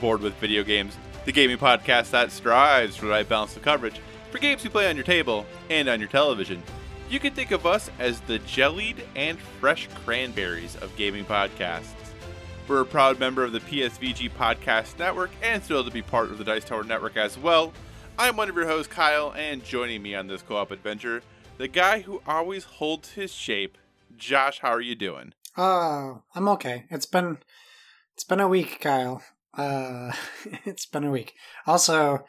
Board with Video Games, the gaming podcast that strives for the right balance of coverage for games you play on your table and on your television. You can think of us as the jellied and fresh cranberries of gaming podcasts. We're a proud member of the PSVG Podcast Network and thrilled to be part of the Dice Tower Network as well. I'm one of your hosts, Kyle, and joining me on this co op adventure, the guy who always holds his shape. Josh, how are you doing? Oh, I'm okay. It's been it's been a week, Kyle. Uh it's been a week. Also,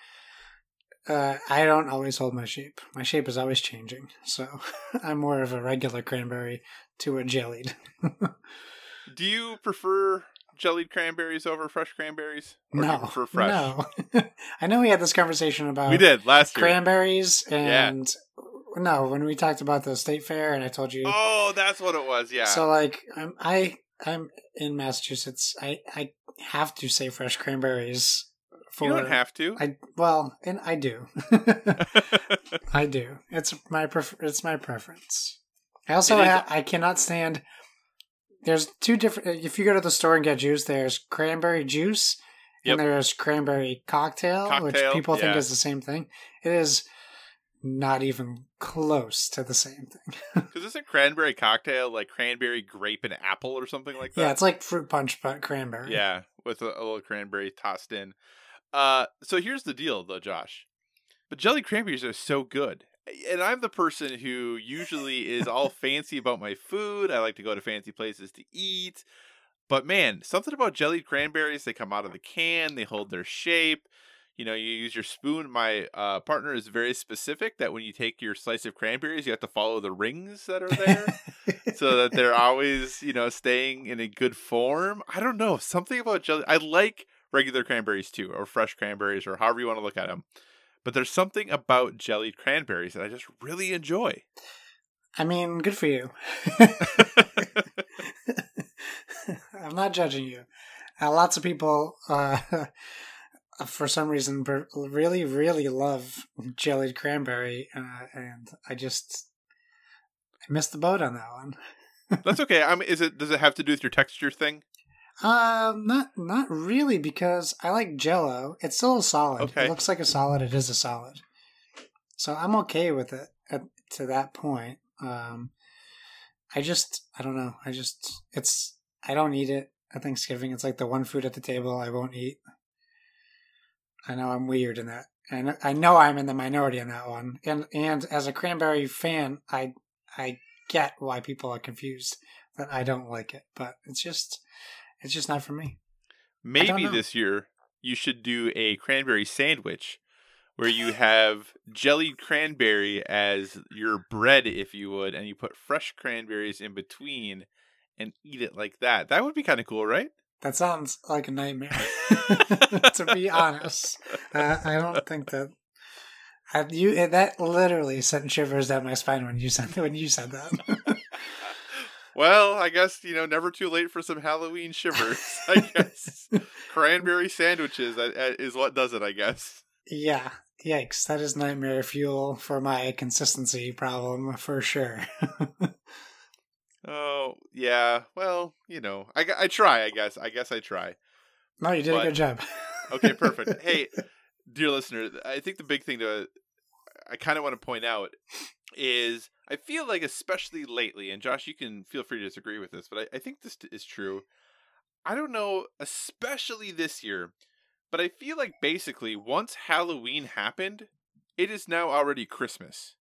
uh I don't always hold my shape. My shape is always changing. So I'm more of a regular cranberry to a jellied. Do you prefer jellied cranberries over fresh cranberries? Or no. prefer fresh? No. I know we had this conversation about We did last year. cranberries and no, when we talked about the state fair and I told you Oh, that's what it was. Yeah. So like I'm I I'm in Massachusetts. I I have to say fresh cranberries for you don't have to. I well, and I do. I do. It's my pref- it's my preference. I also ha- I cannot stand there's two different uh, if you go to the store and get juice, there's cranberry juice Yep. and there's cranberry cocktail, which Cocktail, people think is the same thing. It is not even close to the same thing. Because a cranberry cocktail, like cranberry, grape, and apple, or something like that. yeah, it's like fruit punch but cranberry. Yeah, with a, a little cranberry tossed in. Uh, so here's the deal, though, Josh. But jelly cranberries are so good, and I'm the person who usually is all fancy about my food. I like to go to fancy places to eat. But man, something about jellied cranberries, they come out of the can, they hold their shape. You know, you use your spoon. My uh, partner is very specific that when you take your slice of cranberries, you have to follow the rings that are there so that they're always, you know, staying in a good form. I don't know. Something about jelly. I like regular cranberries too, or fresh cranberries, or however you want to look at them. But there's something about jellied cranberries that I just really enjoy. I mean, good for you. I'm not judging you. Uh, lots of people, uh, for some reason, really, really love jellied cranberry, uh, and I just I missed the boat on that one. That's okay. I mean, is it? Does it have to do with your texture thing? Um, not not really because I like Jello. It's still a solid. Okay. It looks like a solid. It is a solid. So I'm okay with it at, to that point. Um, I just I don't know. I just it's I don't eat it at Thanksgiving. It's like the one food at the table I won't eat. I know I'm weird in that, and I know I'm in the minority in that one. And and as a cranberry fan, I I get why people are confused that I don't like it, but it's just it's just not for me. Maybe this year you should do a cranberry sandwich where you have jellied cranberry as your bread, if you would, and you put fresh cranberries in between and eat it like that. That would be kind of cool, right? That sounds like a nightmare. to be honest, uh, I don't think that. I, you that literally sent shivers down my spine when you said when you said that. Well, I guess, you know, never too late for some Halloween shivers, I guess. Cranberry sandwiches is what does it, I guess. yeah, yikes! That is nightmare fuel for my consistency problem for sure. Oh, yeah. Well, you know, I, I try, I guess. I guess I try. no, you did But- a good job. Okay, perfect. hey, dear listener, I think the big thing to I kind of want to point out is I feel like, especially lately, and Josh, you can feel free to disagree with this, but I, I think this is true. I don't know, especially this year, but I feel like basically once Halloween happened, it is now already Christmas.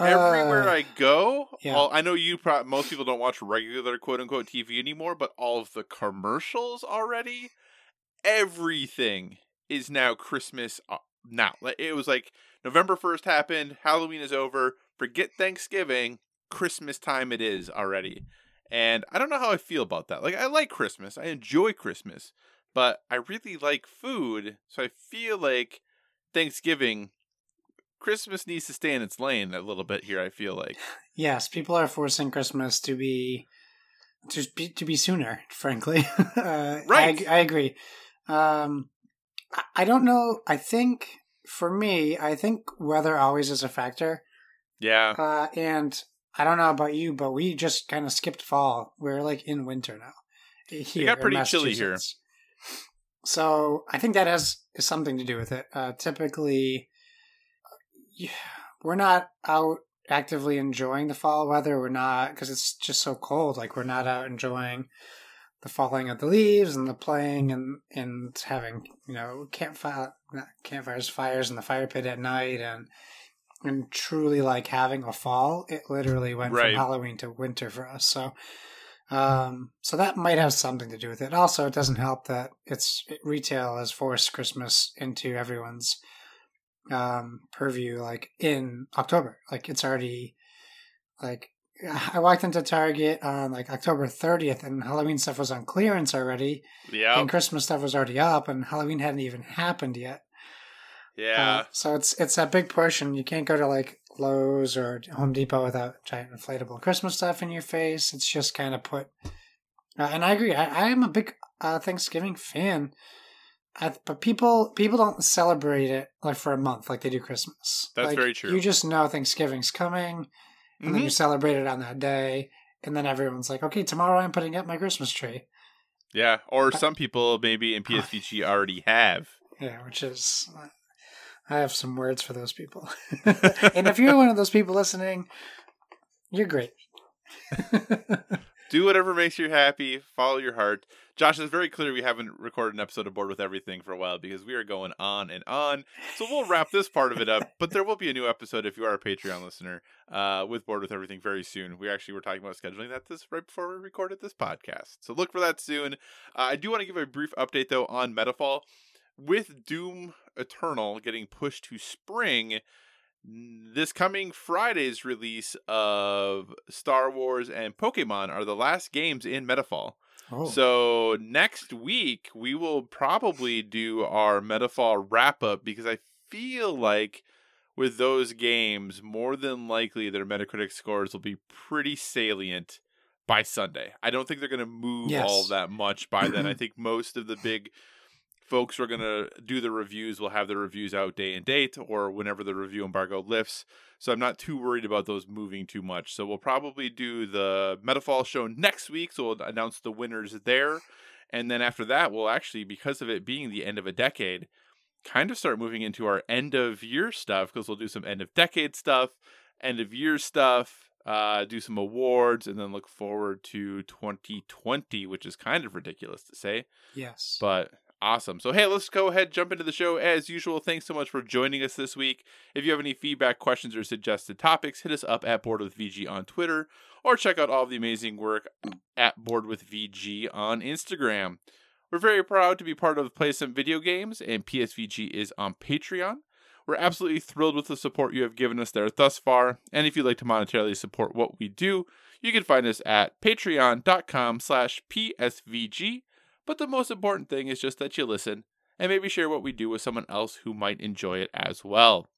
Everywhere Uh, I go, yeah. all, I know you. Pro- most people don't watch regular quote unquote TV anymore, but all of the commercials already, everything is now Christmas uh, now. Like, It was like November first happened, Halloween is over. Forget Thanksgiving. Christmas time it is already. And I don't know how I feel about that. Like I like Christmas. I enjoy Christmas, but I really like food, so I feel like Thanksgiving Christmas needs to stay in its lane a little bit here, I feel like. Yes, people are forcing Christmas to be to be to be sooner, frankly. uh, Right. I, I agree. Um I- don't know. I think for me, I think weather always is a factor. Yeah. Uh, and I don't know about you, but we just kind of skipped fall. We're like in winter now. Here, got in pretty chilly here. So I think that has something to do with it. Uh, typically, yeah, we're not out actively enjoying the fall weather. We're not because it's just so cold. Like we're not out enjoying the falling of the leaves and the playing and and having you know campfire campfires fires in the fire pit at night and and truly like having a fall. It literally went Right. from Halloween to winter for us. So. Um, so that might have something to do with it. Also, it doesn't help that it's retail has forced Christmas into everyone's um purview like in October. Like it's already like I walked into Target on like October 30th and Halloween stuff was on clearance already Yeah. and Christmas stuff was already up and Halloween hadn't even happened yet. Yeah. Uh, so it's it's that big push and you can't go to like Lowe's or Home Depot without giant inflatable Christmas stuff in your face. It's just kind of put uh, and I agree. I, I am a big uh, Thanksgiving fan. I, but people people don't celebrate it like for a month like they do Christmas. That's Like, very true. You just know Thanksgiving's coming, and then Mhm. you celebrate it on that day, and then everyone's like, "Okay, tomorrow I'm putting up my Christmas tree." Yeah. Or some people maybe in PSVG already have. Yeah, which is I have some words for those people. and if you're one of those people listening, you're great. Do whatever makes you happy. Follow your heart. Josh, it's very clear we haven't recorded an episode of Board with Everything for a while because we are going on and on. So we'll wrap this part of it up, but there will be a new episode if you are a Patreon listener uh, with Board with Everything very soon. We actually were talking about scheduling that this right before we recorded this podcast. So look for that soon. Uh, I do want to give a brief update though on Metafall. With Doom Eternal getting pushed to spring, this coming Friday's release of Star Wars and Pokemon are the last games in Metafall. Oh, So next week we will probably do our Metafall wrap up because I feel like with those games, more than likely their Metacritic scores will be pretty salient by Sunday. I don't think they're going to move Yes. all that much by then. I think most of the big folks are going to do the reviews will have the reviews out day and date or whenever the review embargo lifts. So I'm not too worried about those moving too much. So we'll probably do the Metafall show next week. So we'll announce the winners there. And then after that, we'll actually, because of it being the end of a decade, kind of start moving into our end of year stuff because we'll do some end of decade stuff, end of year stuff, uh, do some awards, and then look forward to 2020, which is kind of ridiculous to say, yes. but awesome. So, hey, let's go ahead, jump into the show as usual. Thanks so much for joining us this week. If you have any feedback, questions, or suggested topics, hit us up at Board with VG on Twitter or check out all of the amazing work at Board with VG on Instagram. We're very proud to be part of Play Some Video Games, and PSVG is on Patreon. We're absolutely thrilled with the support you have given us there thus far, and if you'd like to monetarily support what we do, you can find us at patreon.com slash psvg. But the most important thing is just that you listen and maybe share what we do with someone else who might enjoy it as well.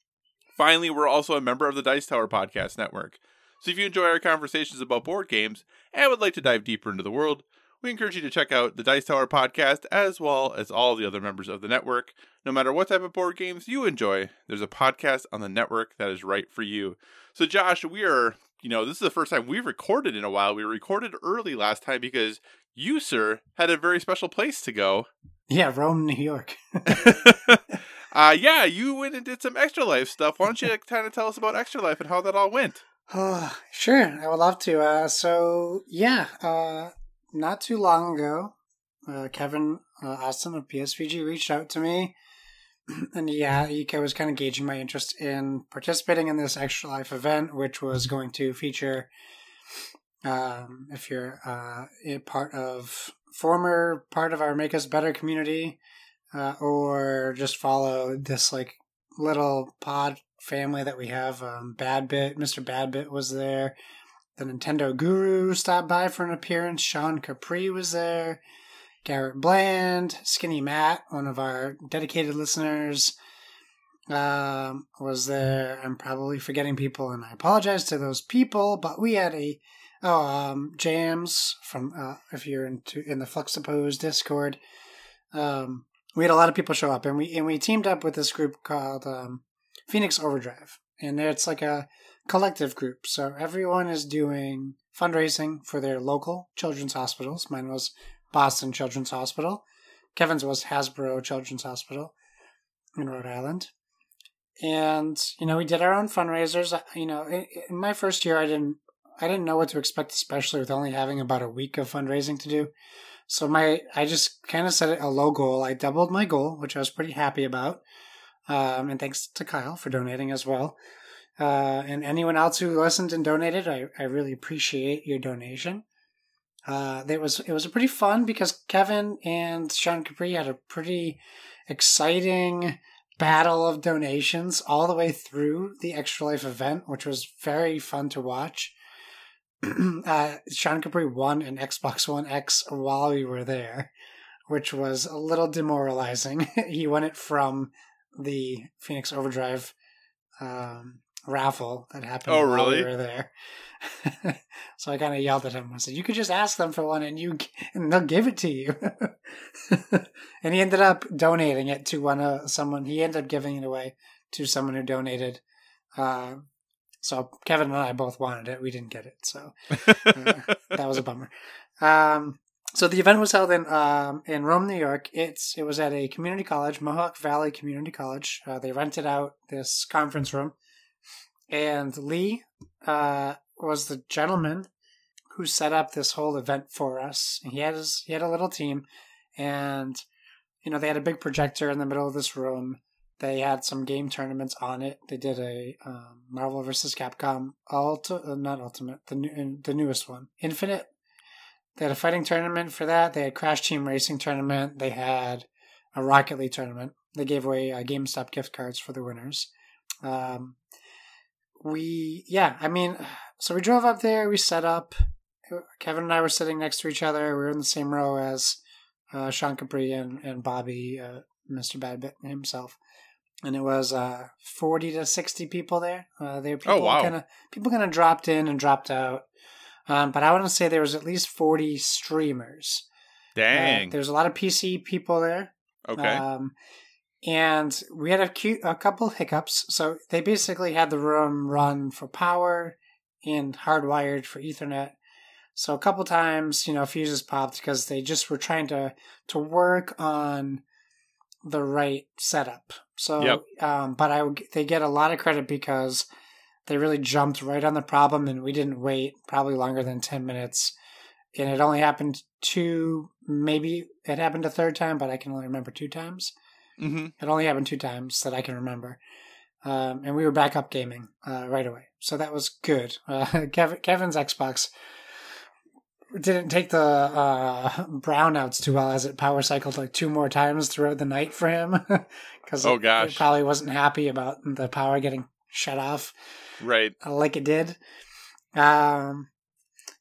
Finally, we're also a member of the Dice Tower Podcast Network. So if you enjoy our conversations about board games and would like to dive deeper into the world, we encourage you to check out the Dice Tower podcast as well as all the other members of the network. No matter what type of board games you enjoy, there's a podcast on the network that is right for you. So, Josh, we are, you know, this is the first time we've recorded in a while. We recorded early last time because you, sir, had a very special place to go. Yeah, Rome, New York. uh, yeah, you went and did some Extra Life stuff. Why don't you kind of tell us about Extra Life and how that all went? Oh, sure, I would love to. Uh, so yeah, uh, not too long ago, uh, Kevin uh, Austin of PSVG reached out to me, and yeah, he was kind of gauging my interest in participating in this Extra Life event, which was going to feature, um, if you're uh, a part of former part of our Make Us Better community, uh, or just follow this like little pod family that we have. Um, Bad Bit, Mr. Bad Bit was there. the Nintendo Guru stopped by for an appearance. Sean Capri was there. Garrett Bland, Skinny Matt, one of our dedicated listeners, um, was there. I'm probably forgetting people, and I apologize to those people. But we had a oh um, Jams from uh, if you're into in the Fluxapose Discord. Um, we had a lot of people show up, and we and we teamed up with this group called um, Phoenix Overdrive, and it's like a collective group. So everyone is doing fundraising for their local children's hospitals. Mine was Boston Children's Hospital. Kevin's was Hasbro Children's Hospital in Rhode Island. And you know, we did our own fundraisers. You know, in, my first year, I didn't I didn't know what to expect, especially with only having about a week of fundraising to do. So my I just kind of set a low goal. I doubled my goal, which I was pretty happy about. Um, and thanks to Kyle for donating as well. Uh, and anyone else who listened and donated, I, I really appreciate your donation. Uh, it was it was pretty fun because Kevin and Sean Capri had a pretty exciting battle of donations all the way through the Extra Life event, which was very fun to watch. uh, Sean Capri won an Xbox One X while we were there, which was a little demoralizing. he won it from the Phoenix Overdrive um, raffle that happened Oh, while really? we were there. so I kind of yelled at him. I said, "You could just ask them for one, and you and they'll give it to you." and he ended up donating it to one of someone. He ended up giving it away to someone who donated. Uh, so Kevin and I both wanted it. We didn't get it, so uh, that was a bummer. Um, so the event was held in um, in Rome, New York. It's it was at a community college, Mohawk Valley Community College. Uh, they rented out this conference room, and Lee uh, was the gentleman who set up this whole event for us. And he had his he had a little team, and you know they had a big projector in the middle of this room. They had some game tournaments on it. They did a um, Marvel vs. Capcom ulti- uh, not Ultimate, the new, the newest one, Infinite. They had a fighting tournament for that. They had Crash Team Racing tournament. They had a Rocket League tournament. They gave away uh, GameStop gift cards for the winners. Um, we yeah, I mean, so we drove up there. We set up. Kevin and I were sitting next to each other. We were in the same row as uh, Sean Capri and and Bobby, uh, Mr. Badbit himself. And it was uh, forty to sixty people there. Uh, they were people Oh, wow. kind of people kind of dropped in and dropped out. Um, but I want to say there was at least forty streamers. Uh, Dang. there's a lot of PC people there. okay. Um, and we had a, cute, a couple hiccups. So they basically had the room run for power and hardwired for Ethernet. So a couple times, you know, fuses popped because they just were trying to to work on the right setup. So, Yep. um, but I they get a lot of credit because they really jumped right on the problem, and we didn't wait probably longer than ten minutes. And it only happened two, maybe it happened a third time, but I can only remember two times. Mm-hmm. It only happened two times that I can remember. Um, and we were back up gaming uh, right away. So that was good. Uh, Kevin, Kevin's Xbox didn't take the uh, brownouts too well as it power cycled like two more times throughout the night for him. Because Oh, it, gosh. probably wasn't happy about the power getting shut off Right. uh, like it did. Um,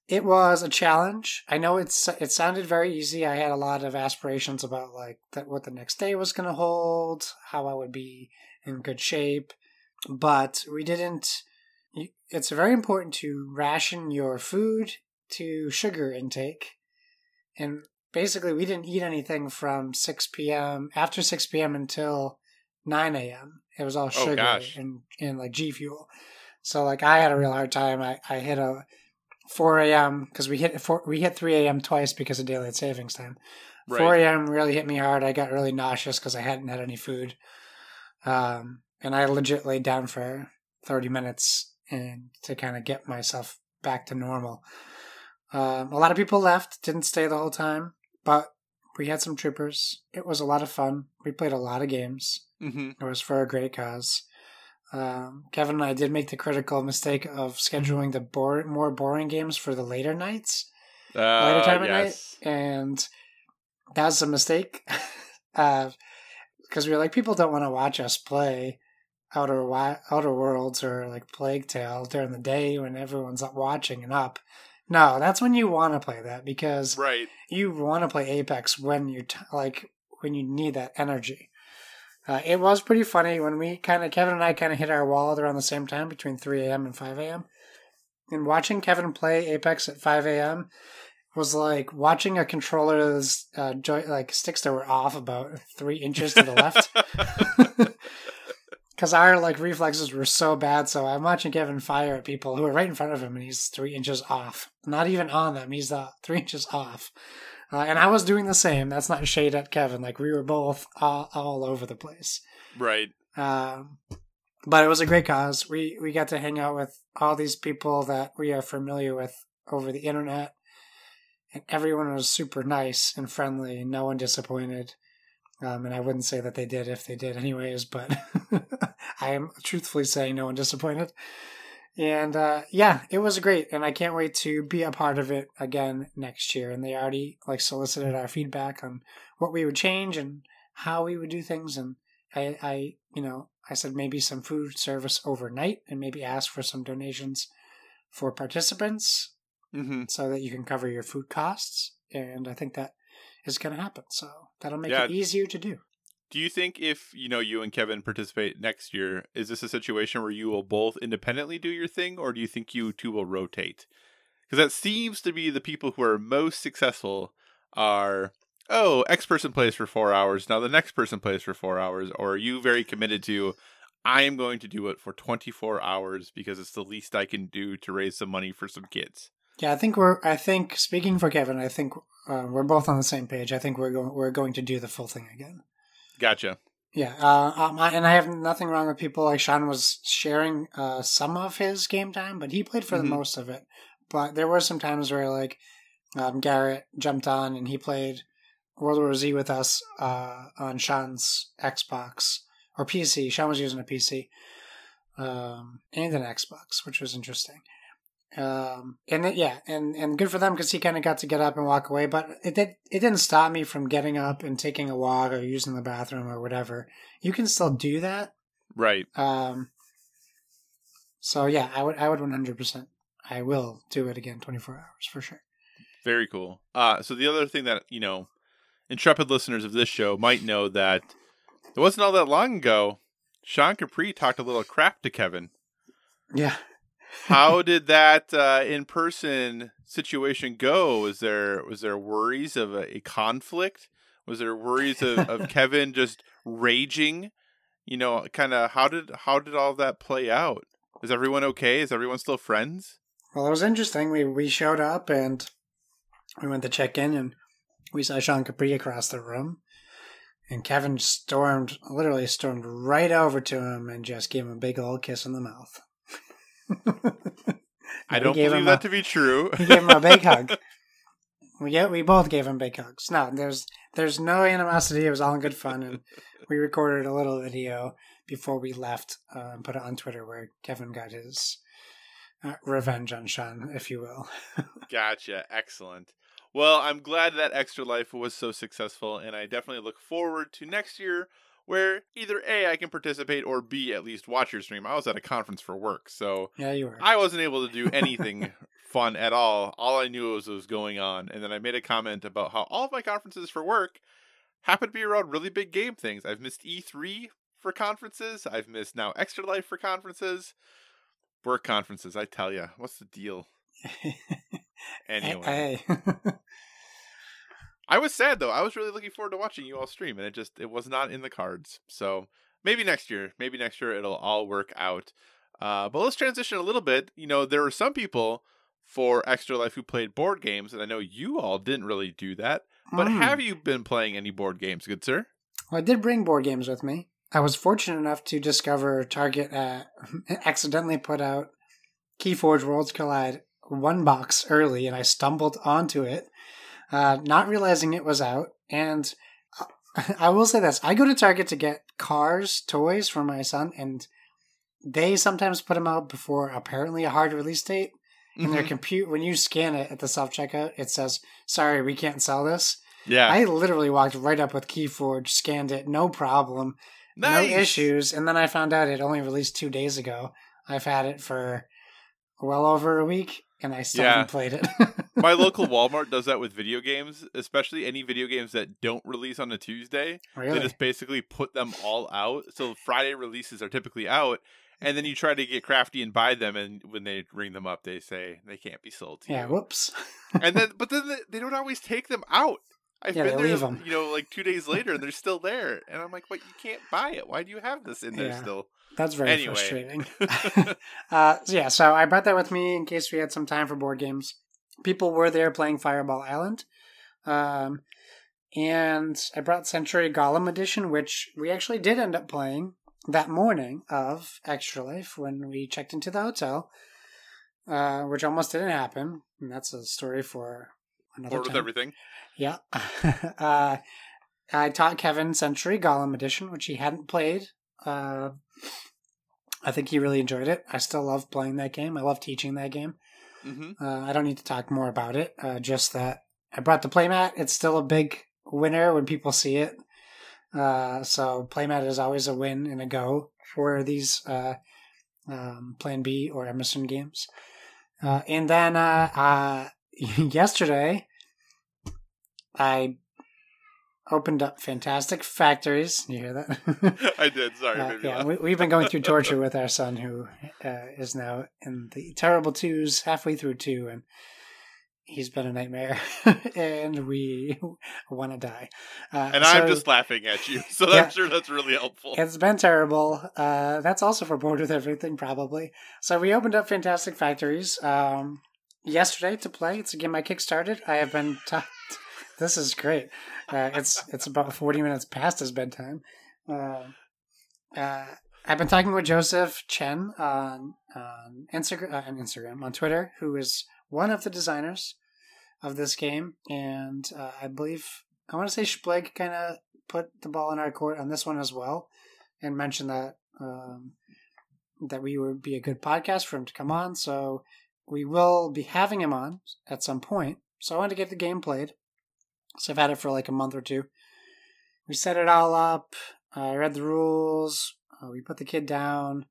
it was a challenge. I know it's it sounded very easy. I had a lot of aspirations about like that what the next day was going to hold, how I would be in good shape, but we didn't. It's very important to ration your food to sugar intake, and basically we didn't eat anything from six p.m. after six p.m. until nine a.m. It was all Oh, sugar gosh. and and like G fuel. So like I had a real hard time. I, I hit a 4 a.m. because we hit four, we hit 3 a.m. twice because of daylight savings time. Right. 4 a.m. really hit me hard. I got really nauseous because I hadn't had any food. Um, and I legit laid down for 30 minutes and to kind of get myself back to normal. Um, a lot of people left, didn't stay the whole time, but we had some troopers. It was a lot of fun. We played a lot of games. Mm-hmm. It was for a great cause. Um, Kevin and I did make the critical mistake of scheduling the more boring games for the later nights, later Uh, time at yes. night, and that was a mistake. Because we were like, people don't want to watch us play Outer Wi- Outer Worlds or like Plague Tale during the day when everyone's up watching and up. No, that's when you want to play that because Right. you want to play Apex when you're t- like when you need that energy. Uh, it was pretty funny when we kind of Kevin and I kind of hit our wall at around the same time between 3 a.m. and 5 a.m. And watching Kevin play Apex at 5 a.m. was like watching a controller's uh, like sticks that were off about three inches to the left. Because our like reflexes were so bad, so I'm watching Kevin fire at people who are right in front of him, and he's three inches off. Not even on them; he's uh, three inches off. Uh, and I was doing the same. That's not shade at Kevin. Like we were both all, all over the place. right. Um, but it was a great cause. We we got to hang out with all these people that we are familiar with over the internet, and everyone was super nice and friendly. No one disappointed. Um, and I wouldn't say that they did if they did, anyways. But I am truthfully saying no one disappointed. And uh, yeah, it was great, and I can't wait to be a part of it again next year. And they already like solicited our feedback on what we would change and how we would do things. And I, I, you know, I said maybe some food service overnight, and maybe ask for some donations for participants hmm so that you can cover your food costs. And I think that is going to happen. So that'll make Yeah. it easier to do. Do you think if you know you and Kevin participate next year, is this a situation where you will both independently do your thing, or do you think you two will rotate? Because that seems to be the people who are most successful are oh X person plays for four hours, now the next person plays for four hours, or are you very committed to I am going to do it for twenty four hours because it's the least I can do to raise some money for some kids. Yeah, I think we're. I think speaking for Kevin, I think uh, we're both on the same page. I think we're going. We're going to do the full thing again. Gotcha. Yeah, uh, um, I, and I have nothing wrong with people like Sean was sharing uh, some of his game time, but he played for Mhm. the most of it. But there were some times where like um, Garrett jumped on and he played World War Z with us uh, on Sean's Xbox or PC. Sean was using a PC um, and an Xbox, which was interesting. Um, and it, yeah, and, and good for them because he kind of got to get up and walk away. But it did it didn't stop me from getting up and taking a walk or using the bathroom or whatever. You can still do that. Right. Um, so yeah, I would I would one hundred percent. I will do it again, twenty four hours for sure. Very cool. Uh, so the other thing that you know, intrepid listeners of this show might know that it wasn't all that long ago. Sean Capri talked a little crap to Kevin. Yeah. How did that uh, in-person situation go? Was there was there worries of a, a conflict? Was there worries of, of Kevin just raging? You know, kind of how did how did all that play out? Is everyone okay? Is everyone still friends? Well, it was interesting. We we showed up and we went to check in, and we saw Sean Capri across the room, and Kevin stormed, literally stormed right over to him and just gave him a big old kiss on the mouth. I don't believe that a- to be true. He gave him a big hug. We yeah, we both gave him big hugs. No, there's there's no animosity. It was all in good fun, and we recorded a little video before we left uh, and put it on Twitter where Kevin got his uh, revenge on Sean, if you will. Gotcha. Excellent. Well, I'm glad that Extra Life was so successful, and I definitely look forward to next year where either A, I can participate, or B, at least watch your stream. I was at a conference for work, so Yeah, you were. I wasn't able to do anything fun at all. All I knew was what was going on. And then I made a comment about how all of my conferences for work happen to be around really big game things. I've missed E3 for conferences, I've missed now Extra Life for conferences. Work conferences, I tell you, what's the deal? Anyway. I was sad though. I was really looking forward to watching you all stream, and it just it was not in the cards. So maybe next year, maybe next year it'll all work out. Uh, but let's transition a little bit. You know, there were some people for Extra Life who played board games, and I know you all didn't really do that. But Mm. have you been playing any board games, good sir? Well, I did bring board games with me. I was fortunate enough to discover Target uh, accidentally put out Keyforge Worlds Collide one box early, and I stumbled onto it, uh, not realizing it was out. And I will say this: I go to Target to get cars, toys for my son, and they sometimes put them out before apparently a hard release date. In their Mhm. compute, when you scan it at the self checkout, it says, "Sorry, we can't sell this." Yeah. I literally walked right up with Keyforge, scanned it, no problem. Nice. no issues. And then I found out it only released two days ago. I've had it for well over a week, and I still Yeah. haven't played it. My local Walmart does that with video games, especially any video games that don't release on a Tuesday. They just basically put them all out. So Friday releases are typically out, and then you try to get crafty and buy them, and when they ring them up, they say they can't be sold to Yeah. you. Whoops. and then, but then they, don't always take them out. I've Yeah, been they there, leave 'em. you know, like two days later, and they're still there, and I'm like, "But you can't buy it. Why do you have this in there Yeah. still?" That's very Anyway. frustrating. uh, so yeah, so I brought that with me in case we had some time for board games. People were there playing Fireball Island. Um, and I brought Century Golem Edition, which we actually did end up playing that morning of Extra Life when we checked into the hotel, uh, which almost didn't happen. And that's a story for another Board with time. everything. Yeah. uh, I taught Kevin Century Golem Edition, which he hadn't played. Uh, I think he really enjoyed it. I still love playing that game. I love teaching that game. Hmm Uh, I don't need to talk more about it. Uh, just that I brought the playmat. It's still a big winner when people see it. Uh, so playmat is always a win and a go for these uh, um, Plan B or Emerson games. Uh, and then uh, yesterday, I opened up Fantastic Factories. You hear that? I did. Sorry, Uh, yeah, not. we, we've been going through torture with our son, who uh, is now in the terrible twos, halfway through two, and he's been a nightmare, and we want to die. Uh, and I'm just laughing at you, so Yeah. I'm sure that's really helpful. It's been terrible. Uh, that's also for bored with everything, probably. So we opened up Fantastic Factories um, yesterday to play. It's a game I kickstarted. I have been. T- this is great. Uh, it's it's about forty minutes past his bedtime. Uh, uh, I've been talking with Joseph Chen on on Instagram, uh, on Instagram, on Twitter, who is one of the designers of this game, and uh, I believe I want to say Spleg kind of put the ball in our court on this one as well, and mentioned that um, that we would be a good podcast for him to come on. So we will be having him on at some point. So I want to get the game played. So I've had it for like a month or two. We set it all up. I read the rules. Uh, we put the kid down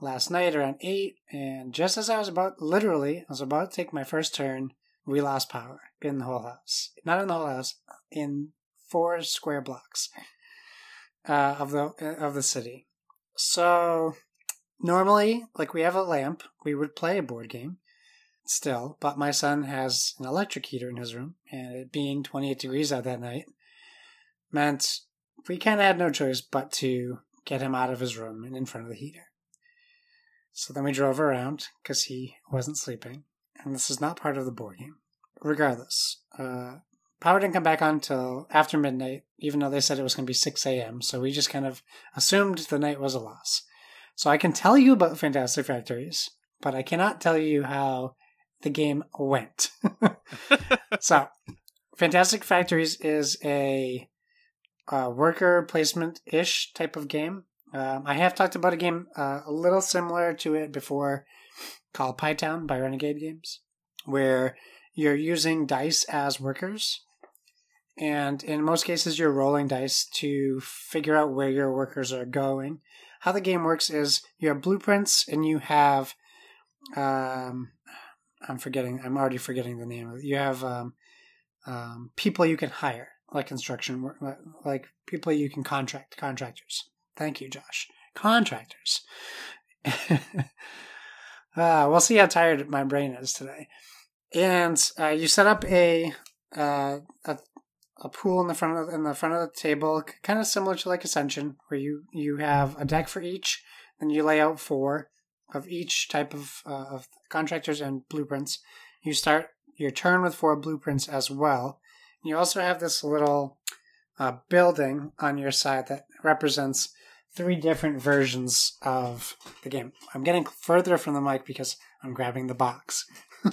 last night around eight, and just as I was about, literally, I was about to take my first turn, we lost power in the whole house. Not in the whole house, in four square blocks uh, of the of the city. So normally, like we have a lamp, we would play a board game still, but my son has an electric heater in his room, and it being 28 degrees out that night meant we kind of had no choice but to get him out of his room and in front of the heater. So then we drove around because he wasn't sleeping, and this is not part of the board game. Regardless, uh, power didn't come back on till after midnight, even though they said it was going to be 6 a.m. So we just kind of assumed the night was a loss. So I can tell you about Fantastic Factories, but I cannot tell you how the game went. so, Fantastic Factories is a, uh worker placement ish type of game. Um, I have talked about a game uh, a little similar to it before called Pytown by Renegade Games, where you're using dice as workers. And in most cases, you're rolling dice to figure out where your workers are going. How the game works is you have blueprints and you have um, I'm forgetting. I'm already forgetting the name of it. You have um, um, people you can hire, like construction, like people you can contract, contractors. Thank you, Josh. Contractors. uh, we'll see how tired my brain is today. And uh, you set up a, uh, a a pool in the front of in the front of the table, kind of similar to like Ascension, where you you have a deck for each, and you lay out four of each type of uh, of contractors and blueprints. You start your turn with four blueprints as well. You also have this little uh, building on your side that represents three different versions of the game. I'm getting further from the mic because I'm grabbing the box.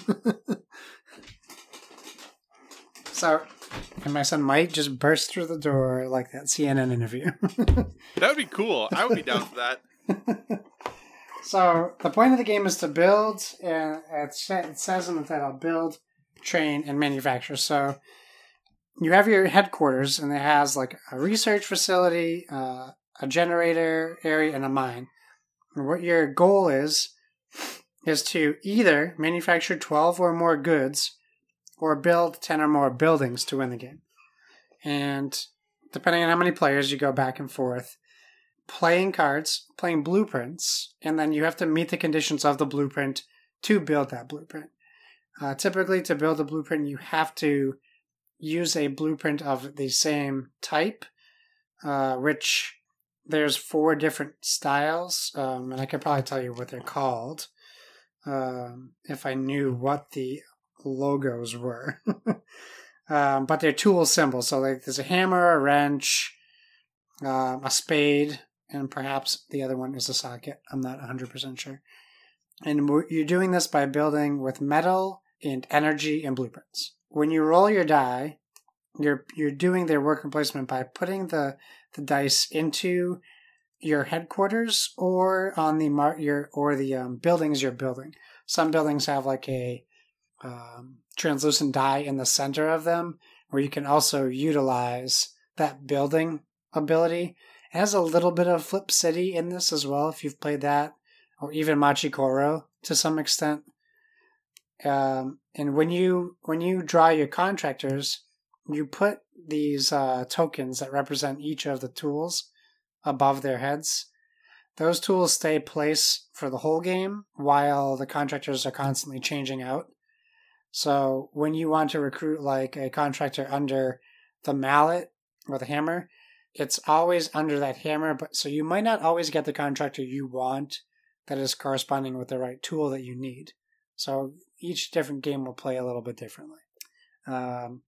so, and my son might just burst through the door like that CNN interview. That would be cool. I would be down for that. So the point of the game is to build, and it, says in the title, build, train, and manufacture. So you have your headquarters, and it has like a research facility, uh, a generator area, and a mine. And what your goal is is to either manufacture 12 or more goods or build 10 or more buildings to win the game. And depending on how many players you go back and forth, playing cards, playing blueprints, and then you have to meet the conditions of the blueprint to build that blueprint. Uh, typically, to build a blueprint, you have to use a blueprint of the same type, uh, which there's four different styles, um, and I could probably tell you what they're called um, if I knew what the logos were. um, but they're tool symbols. So like there's a hammer, a wrench, uh, a spade, and perhaps the other one is a socket. I'm not 100% sure. And you're doing this by building with metal and energy and blueprints. When you roll your die, you're you're doing their worker placement by putting the the dice into your headquarters or on the mar- your or the um, buildings you're building. Some buildings have like a um, translucent die in the center of them, where you can also utilize that building ability. Has a little bit of Flip City in this as well, if you've played that, or even Machi Koro to some extent. Um, and when you when you draw your contractors, you put these uh, tokens that represent each of the tools above their heads. Those tools stay place for the whole game while the contractors are constantly changing out. So when you want to recruit like a contractor under the mallet or the hammer, it's always under that hammer, but so you might not always get the contractor you want that is corresponding with the right tool that you need. So each different game will play a little bit differently. Um,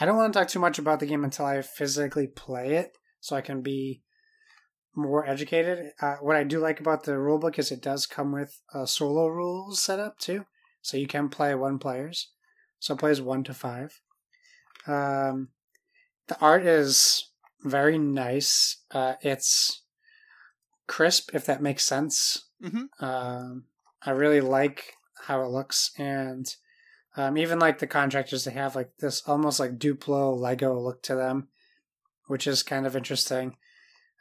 I don't want to talk too much about the game until I physically play it, so I can be more educated. Uh, what I do like about the rulebook is it does come with a solo rules setup too, so you can play one players. So it plays one to five. Um, the art is very nice. Uh, it's crisp, if that makes sense. Mm-hmm. Um, I really like how it looks, and um, even like the contractors, they have like this almost like Duplo Lego look to them, which is kind of interesting.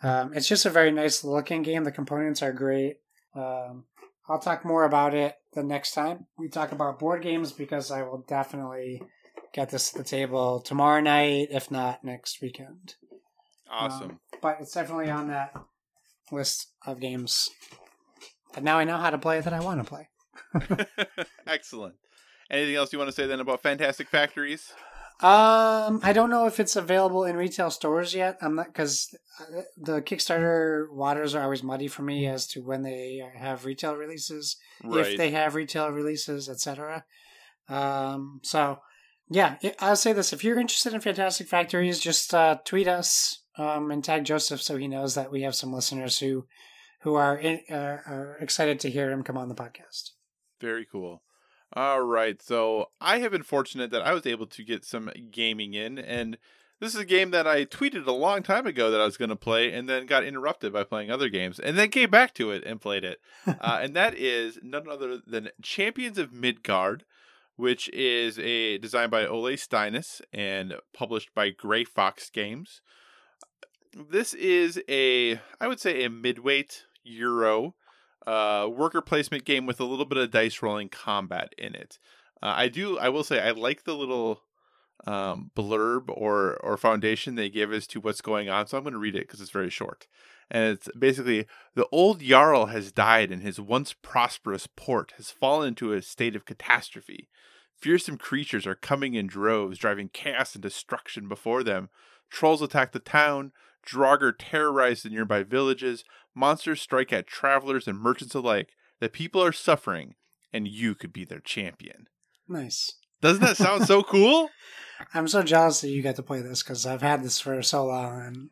Um, it's just a very nice looking game. The components are great. Um, I'll talk more about it the next time we talk about board games because I will definitely get this to the table tomorrow night, if not next weekend. Awesome. Um, but it's definitely on that list of games. But now I know how to play that I want to play. Excellent. Anything else you want to say then about Fantastic Factories? Um, I don't know if it's available in retail stores yet. I'm not because the Kickstarter waters are always muddy for me as to when they have retail releases, Right. if they have retail releases, etc. Um, so yeah, I'll say this: if you're interested in Fantastic Factories, just uh, tweet us um, and tag Joseph so he knows that we have some listeners who who are in, uh, are excited to hear him come on the podcast. Very cool. All right. So I have been fortunate that I was able to get some gaming in. And this is a game that I tweeted a long time ago that I was going to play and then got interrupted by playing other games and then came back to it and played it. uh, and that is none other than Champions of Midgard, which is a designed by Ole Steiness and published by Grey Fox Games. This is a, I would say, a midweight Euro uh, worker placement game with a little bit of dice rolling combat in it. Uh, I do. I will say I like the little um, blurb or or foundation they give as to what's going on. So I'm going to read it because it's very short. And it's basically the old Jarl has died, and his once prosperous port has fallen into a state of catastrophe. Fearsome creatures are coming in droves, driving chaos and destruction before them. Trolls attack the town. Draugr terrorize the nearby villages. Monsters strike at travelers and merchants alike. The people are suffering, and you could be their champion. Nice. Doesn't that sound so cool? I'm so jealous that you got to play this because I've had this for so long and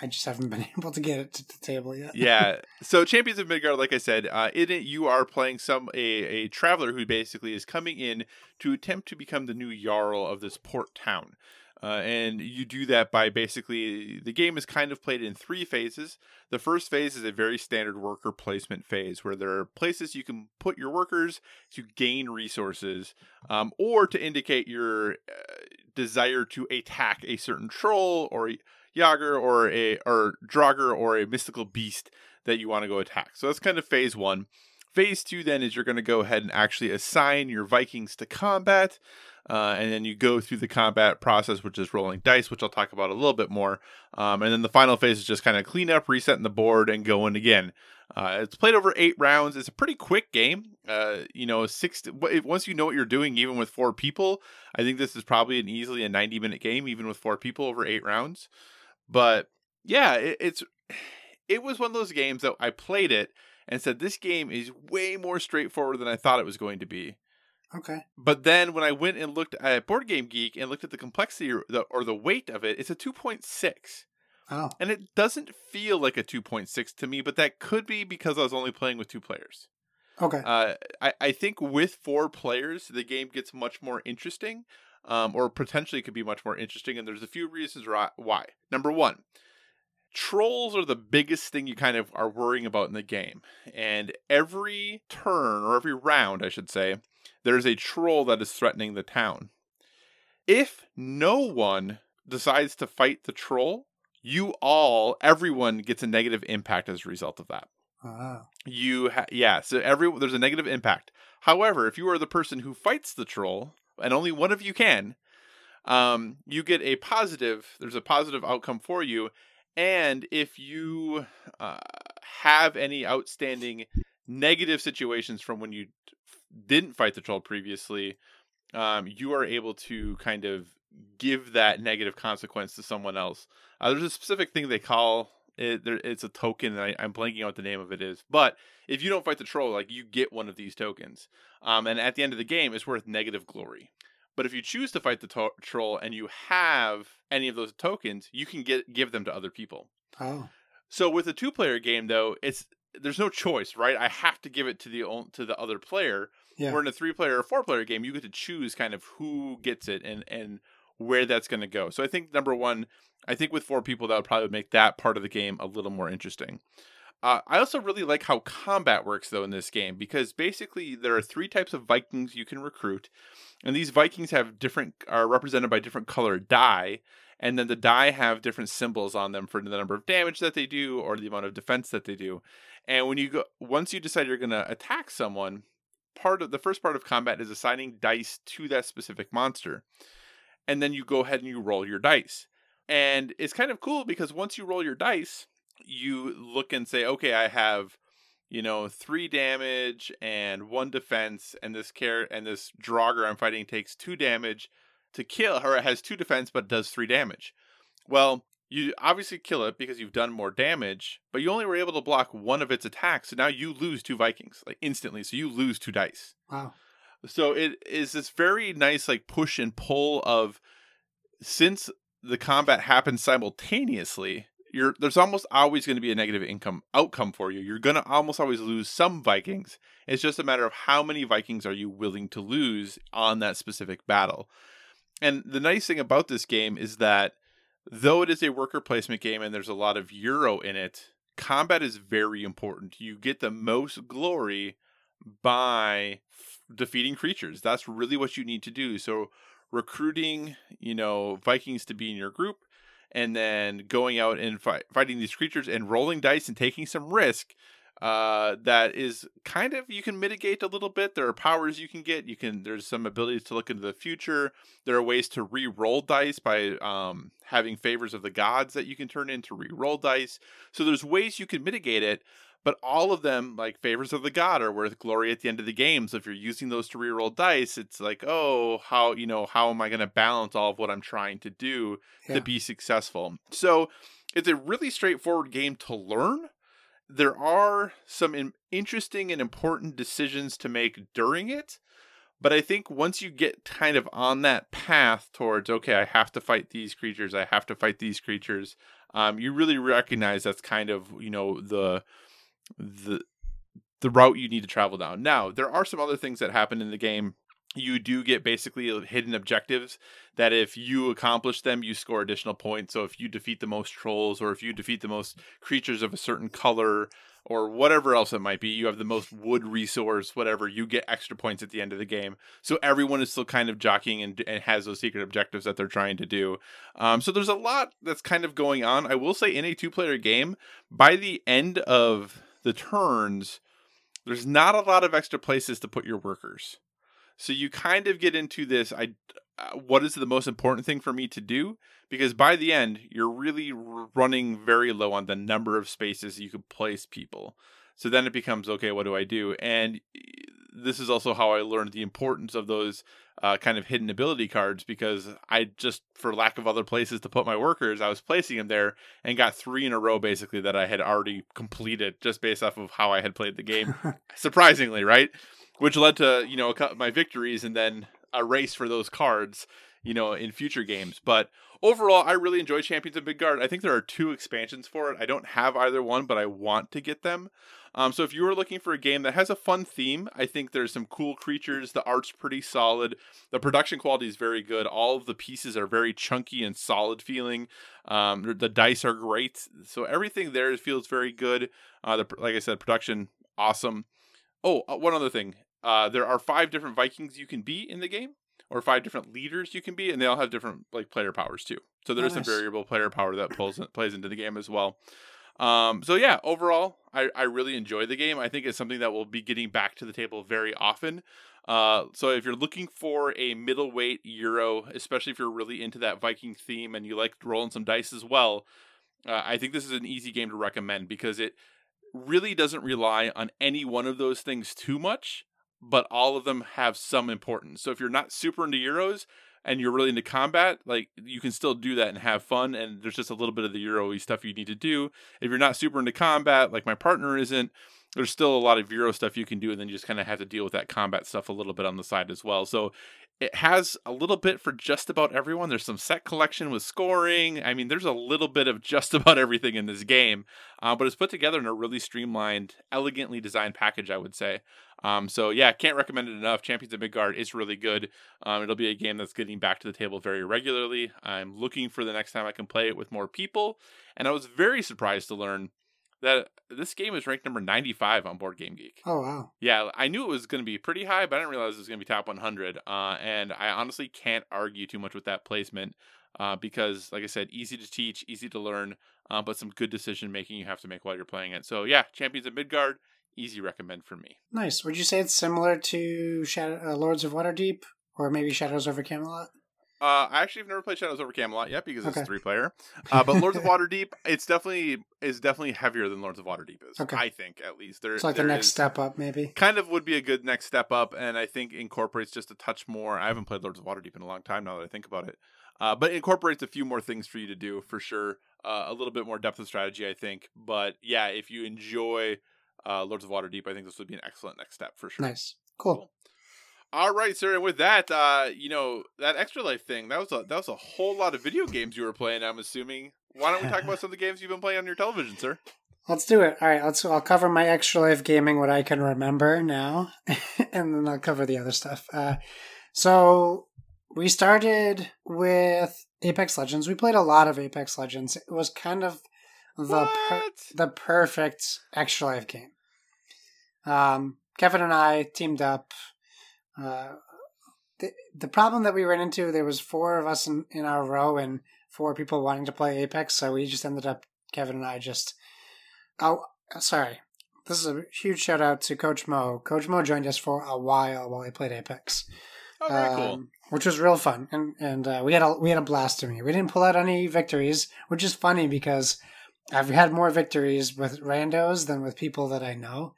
I just haven't been able to get it to the table yet. yeah. So Champions of Midgard, like I said, uh, in it you are playing some a, a traveler who basically is coming in to attempt to become the new jarl of this port town. Uh, and you do that by basically the game is kind of played in three phases. The first phase is a very standard worker placement phase where there are places you can put your workers to gain resources um, or to indicate your uh, desire to attack a certain troll or Yager or a or Draugr or a mystical beast that you want to go attack. So that's kind of phase one. Phase two then is you're going to go ahead and actually assign your Vikings to combat. Uh, and then you go through the combat process, which is rolling dice, which I'll talk about a little bit more. Um, and then the final phase is just kind of clean up, resetting the board, and going again. Uh, it's played over eight rounds. It's a pretty quick game. Uh, you know, six. Once you know what you're doing, even with four people, I think this is probably an easily a 90 minute game, even with four people over eight rounds. But yeah, it, it's it was one of those games that I played it and said this game is way more straightforward than I thought it was going to be. Okay. But then when I went and looked at Board Game Geek and looked at the complexity or the, or the weight of it, it's a 2.6. Oh. And it doesn't feel like a 2.6 to me, but that could be because I was only playing with two players. Okay. Uh, I, I think with four players, the game gets much more interesting, um, or potentially could be much more interesting. And there's a few reasons why. Number one, trolls are the biggest thing you kind of are worrying about in the game. And every turn, or every round, I should say, there's a troll that is threatening the town. If no one decides to fight the troll, you all, everyone gets a negative impact as a result of that. Oh. You, ha- yeah, so every there's a negative impact. However, if you are the person who fights the troll, and only one of you can, um, you get a positive. There's a positive outcome for you, and if you uh, have any outstanding negative situations from when you didn't fight the troll previously, um, you are able to kind of give that negative consequence to someone else. Uh, there's a specific thing they call it. There, it's a token, and I, am blanking out what the name of it is. But if you don't fight the troll, like you get one of these tokens, um, and at the end of the game, it's worth negative glory. But if you choose to fight the to- troll and you have any of those tokens, you can get give them to other people. Oh. So with a two-player game, though, it's there's no choice, right? I have to give it to the to the other player. Yeah. Where in a three-player or four-player game, you get to choose kind of who gets it and and where that's going to go. So I think number one, I think with four people, that would probably make that part of the game a little more interesting. Uh, I also really like how combat works though in this game because basically there are three types of Vikings you can recruit, and these Vikings have different are represented by different colored die, and then the die have different symbols on them for the number of damage that they do or the amount of defense that they do. And when you go once you decide you're going to attack someone, part of the first part of combat is assigning dice to that specific monster. And then you go ahead and you roll your dice. And it's kind of cool because once you roll your dice, you look and say, okay, I have, you know, three damage and one defense, and this care and this Draugr I'm fighting takes two damage to kill her. It has two defense but does three damage. Well, you obviously kill it because you've done more damage, but you only were able to block one of its attacks. So now you lose two Vikings, like instantly. So you lose two dice. Wow. So it is this very nice like push and pull of since the combat happens simultaneously, you're there's almost always going to be a negative income outcome for you. You're going to almost always lose some Vikings. It's just a matter of how many Vikings are you willing to lose on that specific battle. And the nice thing about this game is that though it is a worker placement game and there's a lot of euro in it, combat is very important. You get the most glory by defeating creatures. That's really what you need to do. So recruiting, you know, Vikings to be in your group and then going out and fight, fighting these creatures and rolling dice and taking some risk uh, that is kind of you can mitigate a little bit. There are powers you can get. You can there's some abilities to look into the future. There are ways to re-roll dice by um, having favors of the gods that you can turn into re-roll dice. So there's ways you can mitigate it, but all of them like favors of the god are worth glory at the end of the game. So if you're using those to re-roll dice, it's like oh how you know how am I going to balance all of what I'm trying to do Yeah. to be successful. So it's a really straightforward game to learn there are some in- interesting and important decisions to make during it. But I think once you get kind of on that path towards, okay, I have to fight these creatures, I have to fight these creatures, um, you really recognize that's kind of you know the the the route you need to travel down. Now there are some other things that happen in the game. You do get basically hidden objectives that if you accomplish them, you score additional points. So if you defeat the most trolls or if you defeat the most creatures of a certain color, or whatever else it might be. You have the most wood resource, whatever. You get extra points at the end of the game. So everyone is still kind of jockeying and, and has those secret objectives that they're trying to do. Um, so there's a lot that's kind of going on. I will say in a two player game, by the end of the turns, there's not a lot of extra places to put your workers. So you kind of get into this. I uh, what is the most important thing for me to do? Because by the end, you're really running very low on the number of spaces you could place people. So then it becomes okay. What do I do? And this is also how I learned the importance of those uh, kind of hidden ability cards because I just, for lack of other places to put my workers, I was placing them there and got three in a row basically that I had already completed just based off of how I had played the game. Surprisingly, right? Which led to you know my victories and then a race for those cards, you know, in future games. But overall, I really enjoy Champions of Midgard. I think there are two expansions for it. I don't have either one, but I want to get them. Um, so if you are looking for a game that has a fun theme, I think there's some cool creatures. The art's pretty solid. The production quality is very good. All of the pieces are very chunky and solid feeling. Um, the dice are great. So everything there feels very good. Uh, the, like I said, production awesome. Oh, uh, one other thing. Uh, there are five different Vikings you can be in the game, or five different leaders you can be, and they all have different like player powers too. So there's nice. some variable player power that pulls plays into the game as well. Um, so yeah, overall, I, I really enjoy the game. I think it's something that will be getting back to the table very often. Uh, so if you're looking for a middleweight Euro, especially if you're really into that Viking theme and you like rolling some dice as well, uh, I think this is an easy game to recommend because it really doesn't rely on any one of those things too much but all of them have some importance. So if you're not super into Euros and you're really into combat, like you can still do that and have fun. And there's just a little bit of the Euro stuff you need to do. If you're not super into combat, like my partner isn't, there's still a lot of Euro stuff you can do, and then you just kind of have to deal with that combat stuff a little bit on the side as well. So it has a little bit for just about everyone. There's some set collection with scoring. I mean, there's a little bit of just about everything in this game, uh, but it's put together in a really streamlined, elegantly designed package, I would say. Um, so yeah, can't recommend it enough. Champions of Midgard is really good. Um, it'll be a game that's getting back to the table very regularly. I'm looking for the next time I can play it with more people, and I was very surprised to learn that this game is ranked number 95 on Board Game Geek. Oh wow! Yeah, I knew it was going to be pretty high, but I didn't realize it was going to be top 100. Uh, and I honestly can't argue too much with that placement uh, because, like I said, easy to teach, easy to learn, uh, but some good decision making you have to make while you're playing it. So yeah, Champions of Midgard easy recommend for me. Nice. Would you say it's similar to Shadow, uh, Lords of Waterdeep or maybe Shadows over Camelot? Uh, I actually have never played Shadows over Camelot yet because okay. it's three player. Uh, but Lords of Waterdeep, it's definitely is definitely heavier than Lords of Waterdeep is. Okay. I think at least there. It's like there the next step up, maybe. Kind of would be a good next step up, and I think incorporates just a touch more. I haven't played Lords of Waterdeep in a long time now that I think about it. Uh, but incorporates a few more things for you to do for sure. Uh, a little bit more depth of strategy, I think. But yeah, if you enjoy uh, Lords of Waterdeep, I think this would be an excellent next step for sure. Nice, cool. cool. All right, sir. And with that, uh, you know that extra life thing. That was a that was a whole lot of video games you were playing. I'm assuming. Why don't we talk about some of the games you've been playing on your television, sir? Let's do it. All right, let's. I'll cover my extra life gaming, what I can remember now, and then I'll cover the other stuff. Uh, so we started with Apex Legends. We played a lot of Apex Legends. It was kind of the per- the perfect extra life game. Um, Kevin and I teamed up. Uh, the the problem that we ran into there was four of us in, in our row and four people wanting to play Apex, so we just ended up Kevin and I just. Oh, sorry. This is a huge shout out to Coach Mo. Coach Mo joined us for a while while we played Apex. Oh, very um, cool. Which was real fun, and and uh, we had a we had a blast to me. We didn't pull out any victories, which is funny because I've had more victories with randos than with people that I know,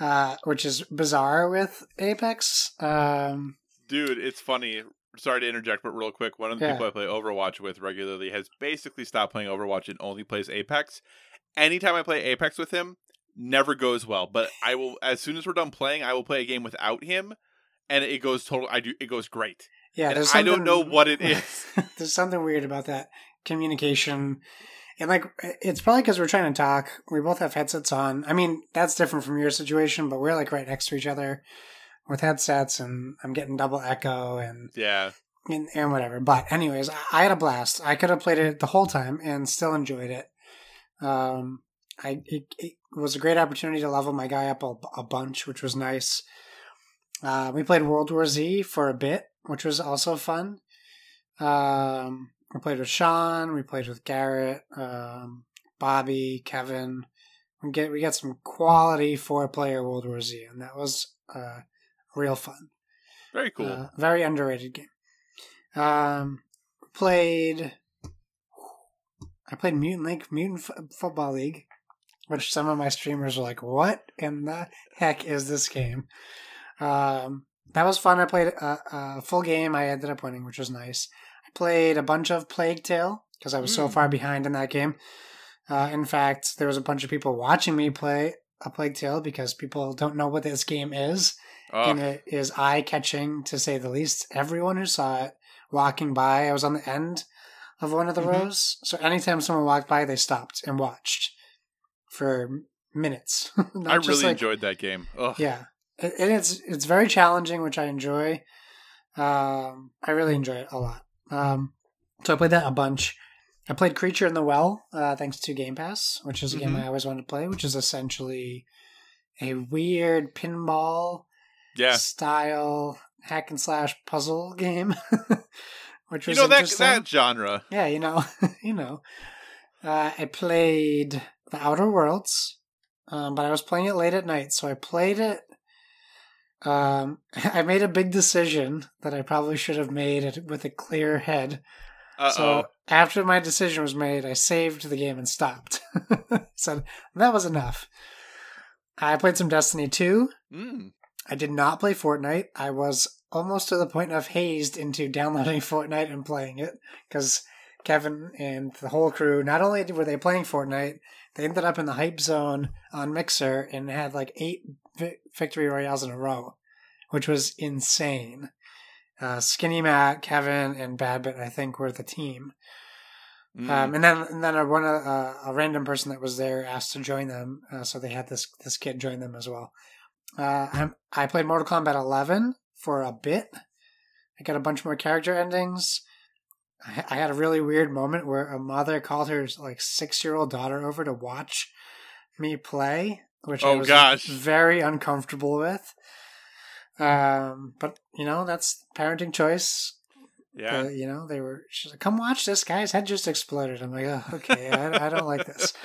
uh, which is bizarre with Apex. Um, Dude, it's funny. Sorry to interject, but real quick, one of the yeah. people I play Overwatch with regularly has basically stopped playing Overwatch and only plays Apex. Anytime I play Apex with him, never goes well. But I will, as soon as we're done playing, I will play a game without him, and it goes total. I do. It goes great. Yeah, I don't know what it is. there's something weird about that communication and like, it's probably because we're trying to talk. We both have headsets on. I mean, that's different from your situation, but we're like right next to each other with headsets, and I'm getting double echo and yeah, and, and whatever. But anyways, I had a blast. I could have played it the whole time and still enjoyed it. Um, I it, it was a great opportunity to level my guy up a, a bunch, which was nice. Uh, we played World War Z for a bit, which was also fun. Um, we played with Sean. We played with Garrett, um, Bobby, Kevin. We get we got some quality four player World War Z, and that was uh, real fun. Very cool. Uh, very underrated game. Um, played. I played Mutant League, Mutant F- Football League, which some of my streamers were like, "What in the heck is this game?" Um, that was fun. I played a, a full game. I ended up winning, which was nice. Played a bunch of Plague Tale because I was so Mm. far behind in that game. Uh, in fact, there was a bunch of people watching me play a Plague Tale because people don't know what this game is Oh, and it is eye catching to say the least. Everyone who saw it walking by, I was on the end of one of the Mhm. rows, so anytime someone walked by, they stopped and watched for minutes. I really like- enjoyed that game. Ugh. Yeah, It- it's it's very challenging, which I enjoy. Um, I really enjoy it a lot. Um, so I played that a bunch. I played Creature in the Well, uh, thanks to Game Pass, which is a game Mhm. I always wanted to play, which is essentially a weird pinball Yeah. style hack and slash puzzle game, which You know that that genre. Yeah, you know, you know. Uh, I played The Outer Worlds, um, but I was playing it late at night, so I played it. Um, I made a big decision that I probably should have made with a clear head. Uh oh. So after my decision was made, I saved the game and stopped. so that was enough. I played some Destiny 2. Mm. I did not play Fortnite. I was almost to the point of hazed into downloading Fortnite and playing it because Kevin and the whole crew, not only were they playing Fortnite, they ended up in the hype zone on Mixer and had like eight vi- victory royales in a row, which was insane. Uh, Skinny Matt, Kevin, and Badbit, I think, were the team. Mm. Um, and then and then a, one uh, a random person that was there asked to join them, uh, so they had this this kid join them as well. Uh, I'm, I played Mortal Kombat 11 for a bit. I got a bunch more character endings. I, I had a really weird moment where a mother called her like six year old daughter over to watch me play, which I Oh, was gosh. very uncomfortable with. Um, but you know that's parenting choice. yeah. Uh, you know, they were, she's like, come watch this, guy's head just exploded. I'm like, oh, okay, I, I don't like this.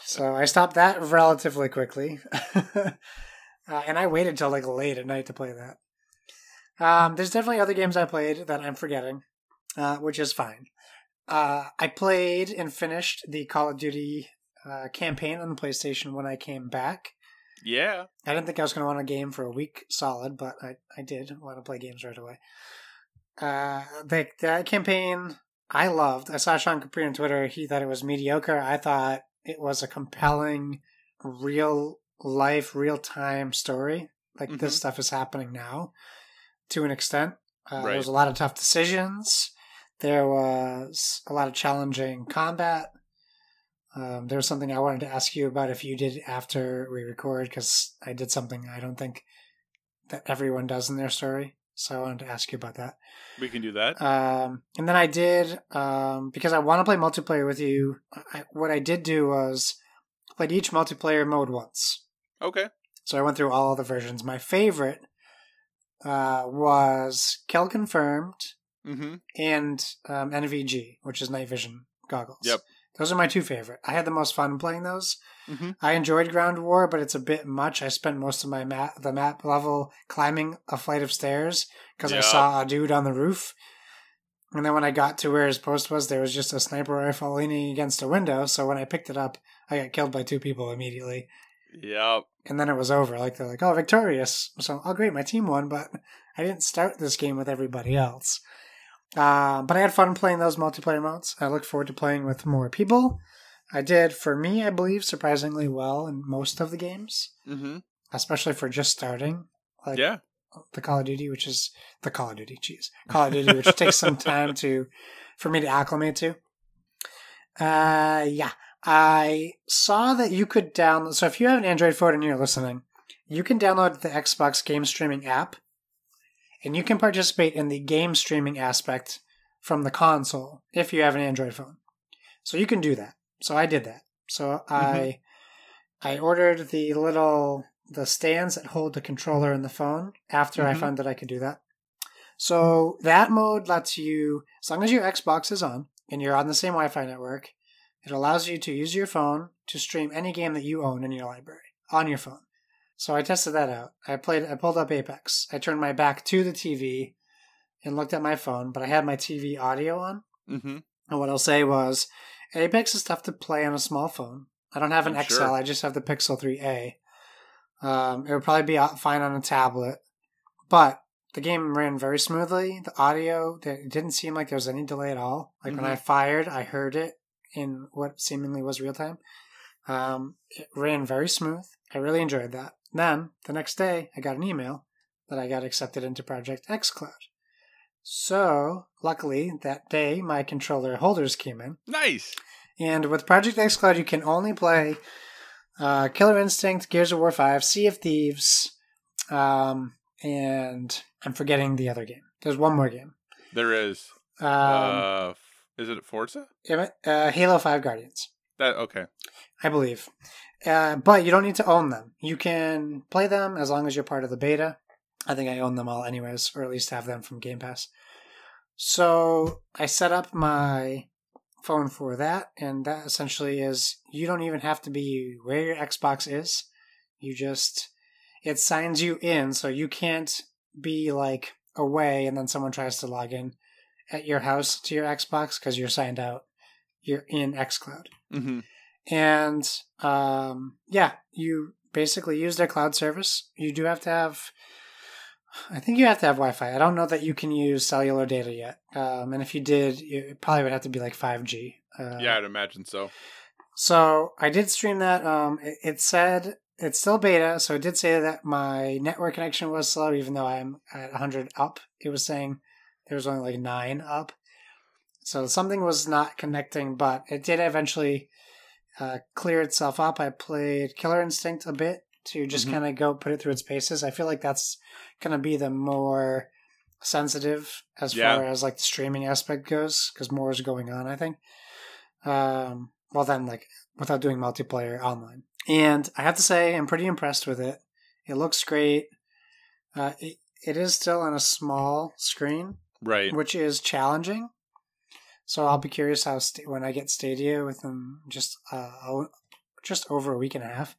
So I stopped that relatively quickly. uh, and I waited till like late at night to play that. Um, there's definitely other games I played that I'm forgetting, uh, which is fine. Uh, I played and finished the Call of Duty uh, campaign on the PlayStation when I came back. yeah. I didn't think I was going to want a game for a week solid, but I, I did want to play games right away. Uh, the, that campaign I loved. I saw Sean Capri on Twitter. He thought it was mediocre. I thought it was a compelling, real life, real time story. Like Mhm. this stuff is happening now to an extent. Uh, There was a lot of tough decisions. There was a lot of challenging combat. Um, there was something I wanted to ask you about if you did after we record because I did something I don't think that everyone does in their story. So I wanted to ask you about that. We can do that. Um, and then I did um, because I want to play multiplayer with you. I, what I did do was played each multiplayer mode once. okay. So I went through all the versions. My favorite uh, was Kill Confirmed Mm-hmm. and um, NVG, which is night vision goggles. Yep. Those are my two favorite. I had the most fun playing those. Mm-hmm. I enjoyed Ground War, but it's a bit much. I spent most of my map, the map level climbing a flight of stairs because I saw a dude on the roof. And then when I got to where his post was, there was just a sniper rifle leaning against a window. So when I picked it up, I got killed by two people immediately. Yep. And then it was over. Like they're like, "Oh, victorious!" So, oh, great, my team won, but I didn't start this game with everybody else. Uh, but I had fun playing those multiplayer modes. I look forward to playing with more people. I did, for me, I believe, surprisingly well in most of the games, Mm-hmm. especially for just starting. Like Yeah. the Call of Duty, which is the Call of Duty, cheese Call of Duty, which takes some time to for me to acclimate to. Uh, yeah, I saw that you could download. So if you have an Android phone and you're listening, you can download the Xbox game streaming app, and you can participate in the game streaming aspect from the console if you have an Android phone. So you can do that. So I did that. So I I ordered the little the stands that hold the controller and the phone after I Mhm. found that I could do that. So that mode lets you, as long as your Xbox is on and you're on the same Wi-Fi network, it allows you to use your phone to stream any game that you own in your library on your phone. So I tested that out. I played. I pulled up Apex. I turned my back to the TV and looked at my phone, but I had my TV audio on. Mm-hmm. And what I'll say was, Apex is tough to play on a small phone. I don't have an I'm XL. sure. I just have the Pixel 3a. Um, it would probably be fine on a tablet, but the game ran very smoothly. The audio, it didn't seem like there was any delay at all. Like when I fired, I heard it in what seemingly was real time. Um, it ran very smooth. I really enjoyed that. Then the next day, I got an email that I got accepted into Project xCloud. So luckily that day, my controller holders came in. Nice. And with Project xCloud, you can only play uh, Killer Instinct, Gears of War 5, Sea of Thieves, um, and I'm forgetting the other game. There's one more game. There is. Um, uh, is it Forza? uh, Halo 5 Guardians, That okay. I believe. Uh, but you don't need to own them. You can play them as long as you're part of the beta. I think I own them all anyways, or at least have them from Game Pass. So I set up my phone for that, and that essentially is you don't even have to be where your Xbox is. You just it signs you in, so you can't be like away and then someone tries to log in at your house to your Xbox because you're signed out. You're in XCloud. Mm-hmm. And um, yeah, you basically use their cloud service. You do have to have, I think you have to have Wi Fi. I don't know that you can use cellular data yet. Um, and if you did, it probably would have to be like 5G. Uh, Yeah, I'd imagine so. So I did stream that. Um, it, it said it's still beta, so it did say that my network connection was slow, even though I'm at 100 up. It was saying there was only like nine up, so something was not connecting. But it did eventually uh, clear itself up. I played Killer Instinct a bit to just Mhm. kind of go put it through its paces. I feel like that's gonna be the more sensitive as Yeah. far as like the streaming aspect goes, because more is going on. I think. Um, well, then like without doing multiplayer online. And I have to say, I'm pretty impressed with it. It looks great. Uh, it, it is still on a small screen, Right. which is challenging. So I'll be curious how sta- when I get Stadia within just uh, just over a week and a half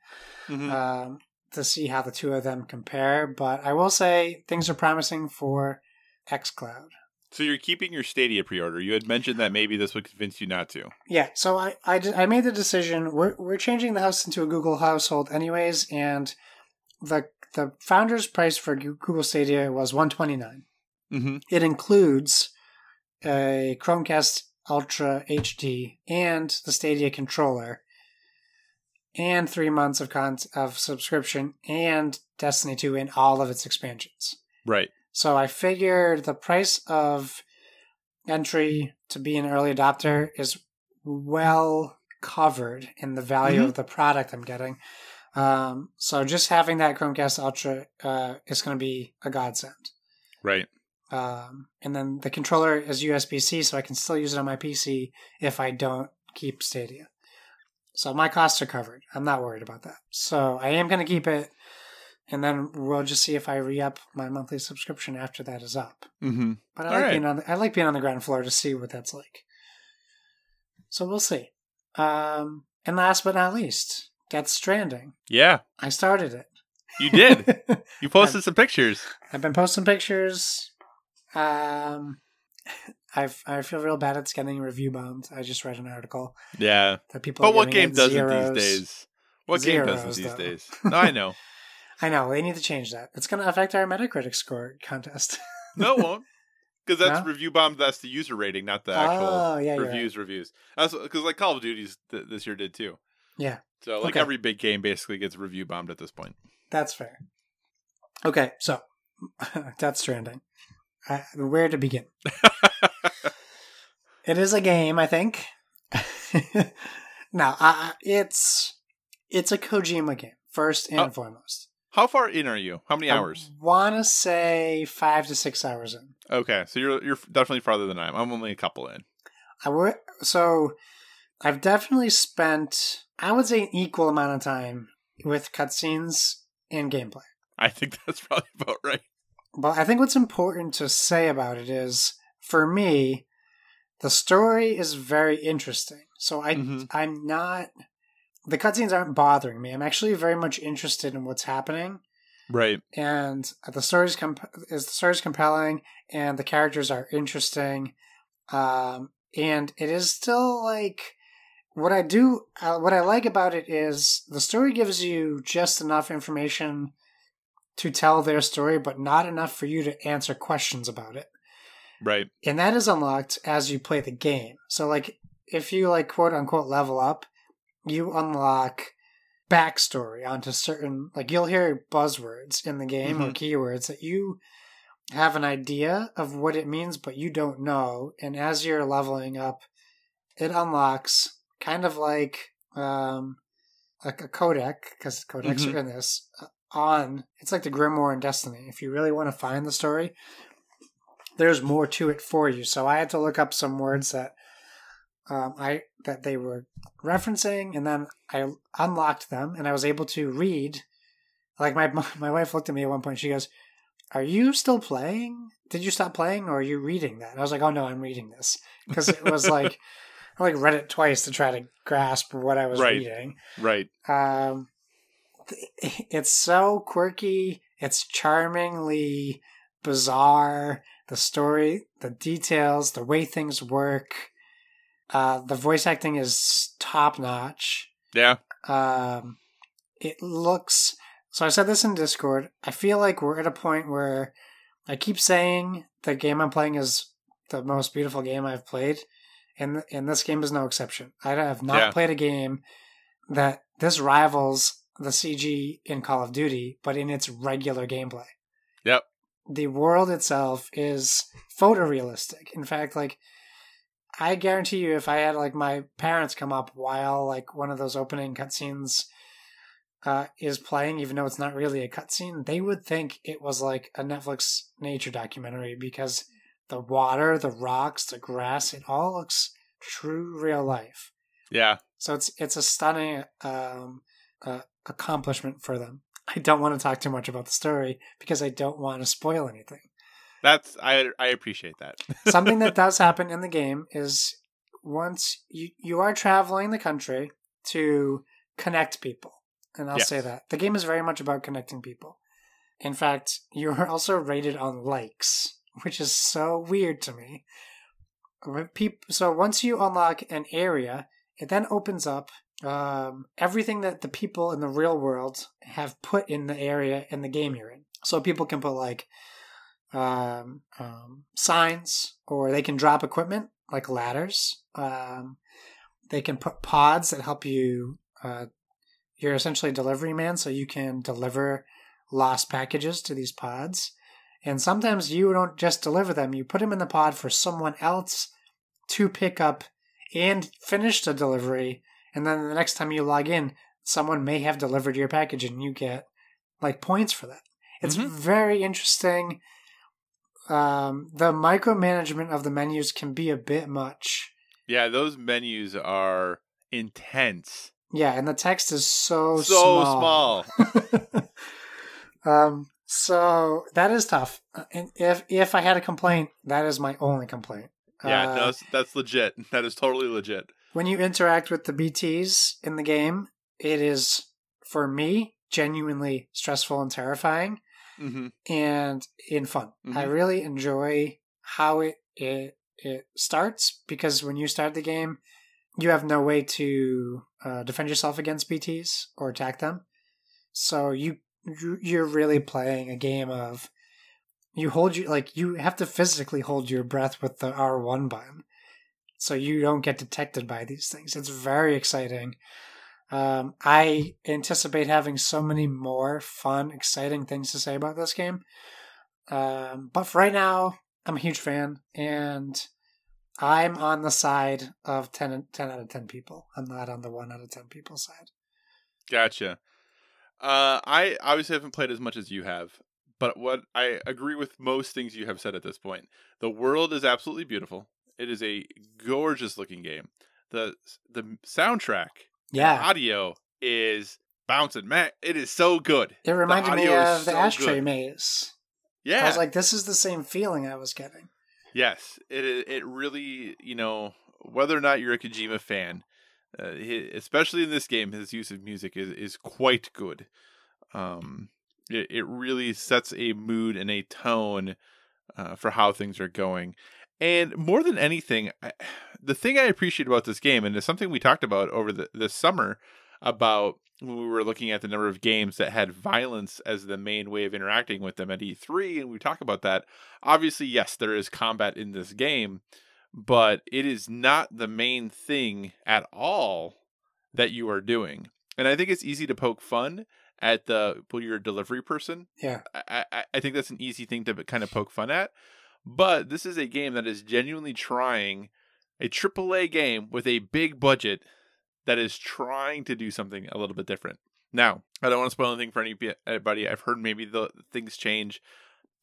Mhm. um, to see how the two of them compare. But I will say things are promising for XCloud. so you're keeping your Stadia pre-order. You had mentioned that maybe this would convince you not to. Yeah, so I, I, did- I made the decision. We're we're changing the house into a Google household anyways, and the the founder's price for Google Stadia was one twenty nine. Mm-hmm. It includes a Chromecast Ultra HD and the Stadia controller, and three months of con- of subscription and Destiny two and all of its expansions. Right. So I figured the price of entry to be an early adopter is well covered in the value Mhm. of the product I'm getting. Um, so just having that Chromecast Ultra uh, is going to be a godsend. Right. Um, and then the controller is USB C, so I can still use it on my PC if I don't keep Stadia. So my costs are covered. I'm not worried about that. So I am going to keep it, and then we'll just see if I re up my monthly subscription after that is up. Mm-hmm. But I All like right. being on the, I like being on the ground floor to see what that's like. So we'll see. Um, and last but not least, Death Stranding. Yeah, I started it. you did. you posted some pictures. I've been posting pictures. Um, I've I feel real bad at scanning review bombs. I just read an article Yeah. that people. But what game doesn't zeros. these days? What game doesn't these though. days? No, I know. I know they need to change that. It's going to affect our Metacritic score contest. No, it won't. Because that's No? review bomb. That's the user rating, not the actual oh yeah, you're right. reviews. Reviews. Because like Call of Duty's th- this year did too. Yeah. So like Okay. every big game basically gets review bombed at this point. That's fair. Okay, so Death Stranding. Uh, where to begin? it is a game, I think. no, uh, it's it's a Kojima game first and Oh. foremost. How far in are you? How many hours? I want to say five to six hours in. Okay, so you're you're definitely farther than I am. I'm only a couple in. I would so I've definitely spent I would say an equal amount of time with cutscenes and gameplay. I think that's probably about right. But I think what's important to say about it is, for me, the story is very interesting. So I Mhm. I'm not the cutscenes aren't bothering me. I'm actually very much interested in what's happening, Right. and the story's comp- is the story's compelling, and the characters are interesting, um, and it is still like what I do. Uh, what I like about it is the story gives you just enough information to tell their story, but not enough for you to answer questions about it Right. and that is unlocked as you play the game. So like if you like quote unquote level up, you unlock backstory onto certain like you'll hear buzzwords in the game or keywords that you have an idea of what it means but you don't know and as you're leveling up it unlocks kind of like um like a codec because codecs Mhm. are in this on it's like the grimoire in destiny if you really want to find the story there's more to it for you. So I had to look up some words that um, I that they were referencing, and then I unlocked them, and I was able to read. Like my my wife looked at me at one point. She goes, "Are you still playing? Did you stop playing, or are you reading that?" And I was like, "Oh no, I'm reading this," because it was like I like read it twice to try to grasp what I was Right. reading. Right. Um, it's so quirky. It's charmingly bizarre. The story, the details, the way things work. Uh, the voice acting is top notch. Yeah. Um, it looks. So I said this in Discord. I feel like we're at a point where I keep saying the game I'm playing is the most beautiful game I've played, and and this game is no exception. I have not Yeah. played a game that this rivals the CG in Call of Duty, but in its regular gameplay. Yep. The world itself is photorealistic. In fact, like I guarantee you, if I had like my parents come up while like one of those opening cutscenes uh, is playing, even though it's not really a cutscene, they would think it was like a Netflix nature documentary because the water, the rocks, the grass, it all looks true real life. Yeah. So it's it's a stunning um, uh, accomplishment for them. I don't want to talk too much about the story because I don't want to spoil anything. That's I I appreciate that. Something that does happen in the game is once you you are traveling the country to connect people, and I'll say that the game is very much about connecting people. In fact, you are also rated on likes, which is so weird to me. So once you unlock an area, it then opens up um, everything that the people in the real world have put in the area in the game you're in. So people can put like um, um, signs, or they can drop equipment like ladders. Um, they can put pods that help you. Uh, you're essentially a delivery man, so you can deliver lost packages to these pods. And sometimes you don't just deliver them; you put them in the pod for someone else to pick up and finish the delivery. And then the next time you log in, someone may have delivered your package, and you get like points for that. It's Mhm. very interesting. Um, the micromanagement of the menus can be a bit much. Yeah, those menus are intense. Yeah, and the text is so So small. small. um, so that is tough. And if if I had a complaint, that is my only complaint. Yeah, Uh, no, that's, that's legit. That is totally legit. When you interact with the BTs in the game, it is for me genuinely stressful and terrifying. hmm and in fun. I Mhm. really enjoy how it it it starts because when you start the game, you have no way to uh, defend yourself against BTS or attack them. So you you- you're really playing a game of you hold you like you have to physically hold your breath with the R one button, so you don't get detected by these things. It's very exciting. Um, I anticipate having so many more fun, exciting things to say about this game. Um, but for right now, I'm a huge fan, and I'm on the side of 10, 10 out of 10 people. I'm not on the 1 out of 10 people side. Gotcha. Uh, I obviously haven't played as much as you have, but what I agree with most things you have said at this point. The world is absolutely beautiful. It is a gorgeous looking game. the The soundtrack, Yeah. audio is bouncing. Man, it is so good. It reminded me of the ashtray good. maze. Yeah. I was like, this is the same feeling I was getting. Yes, it it it really you know whether or not you're a Kojima fan, uh, especially in this game, his use of music is is quite good. Um, it it really sets a mood and a tone uh, for how things are going, and more than anything, I, the thing I appreciate about this game, and it's something we talked about over the this summer about when we were looking at the number of games that had violence as the main way of interacting with them at E3, and we talk about that obviously, yes, there is combat in this game, but it is not the main thing at all that you are doing. And I think it's easy to poke fun at the well, you're a delivery person. Yeah. I, I, I think that's an easy thing to kind of poke fun at. But this is a game that is genuinely trying a AAA game with a big budget that is trying to do something a little bit different. Now, I don't want to spoil anything for anybody. I've heard maybe the things change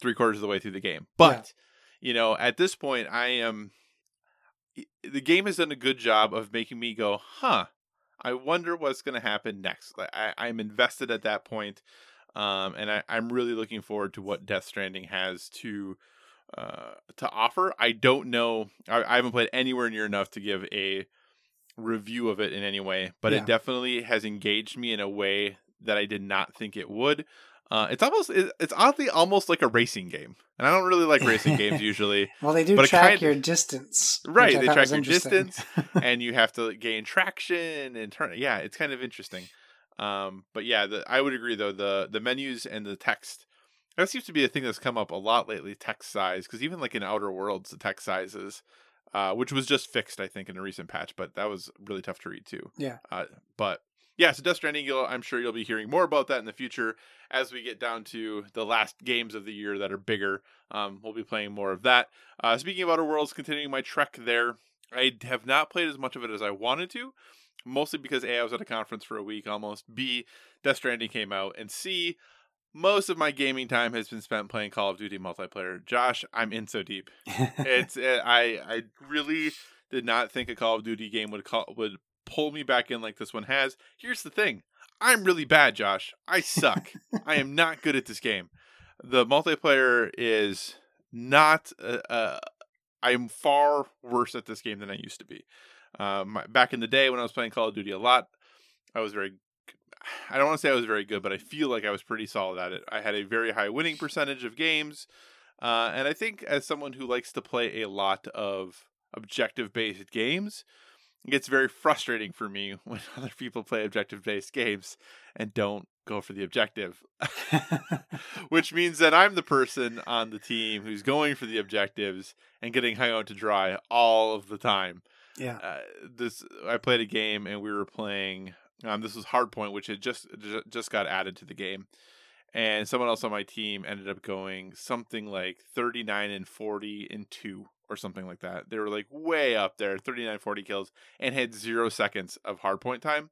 three quarters of the way through the game. But, you know, at this point, I am. The game has done a good job of making me go, huh, I wonder what's going to happen next. I, I'm invested at that point, um, and I, I'm really looking forward to what Death Stranding has to uh, to offer. I don't know. I, I haven't played anywhere near enough to give a review of it in any way, but Yeah. it definitely has engaged me in a way that I did not think it would. Uh, it's almost it's oddly almost like a racing game, and I don't really like racing games usually. Well, they do track kind- your distance. Right, they track your distance, and you have to gain traction and turn. Yeah, it's kind of interesting. Um, but yeah, the, I would agree though the the menus and the text that seems to be a thing that's come up a lot lately. Text size, because even like in Outer Worlds, the text sizes, uh, which was just fixed, I think, in a recent patch, but that was really tough to read too. Yeah. Uh, but yeah, so Death Stranding, you'll, I'm sure you'll be hearing more about that in the future as we get down to the last games of the year that are bigger. Um, we'll be playing more of that. Uh, speaking of Outer Worlds, continuing my trek there, I have not played as much of it as I wanted to, mostly because A, I was at a conference for a week almost, B, Death Stranding came out, and C, most of my gaming time has been spent playing Call of Duty multiplayer. Josh, I'm in so deep. It's uh, I I really did not think a Call of Duty game would call, would pull me back in like this one has. Here's the thing. I'm really bad, Josh. I suck. I am not good at this game. The multiplayer is not. Uh, uh, I'm far worse at this game than I used to be. Um, back in the day when I was playing Call of Duty a lot, I was very. I don't want to say I was very good, but I feel like I was pretty solid at it. I had a very high winning percentage of games, uh, and I think as someone who likes to play a lot of objective-based games, it gets very frustrating for me when other people play objective-based games and don't go for the objective. which means that I'm the person on the team who's going for the objectives and getting hung out to dry all of the time. yeah. Uh, this I played a game and we were playing. Um, this was Hardpoint, which had just just got added to the game, and someone else on my team ended up going something like 39 and 40 and two or something like that. They were like way up there, 39, 40 kills, and had zero seconds of hardpoint time.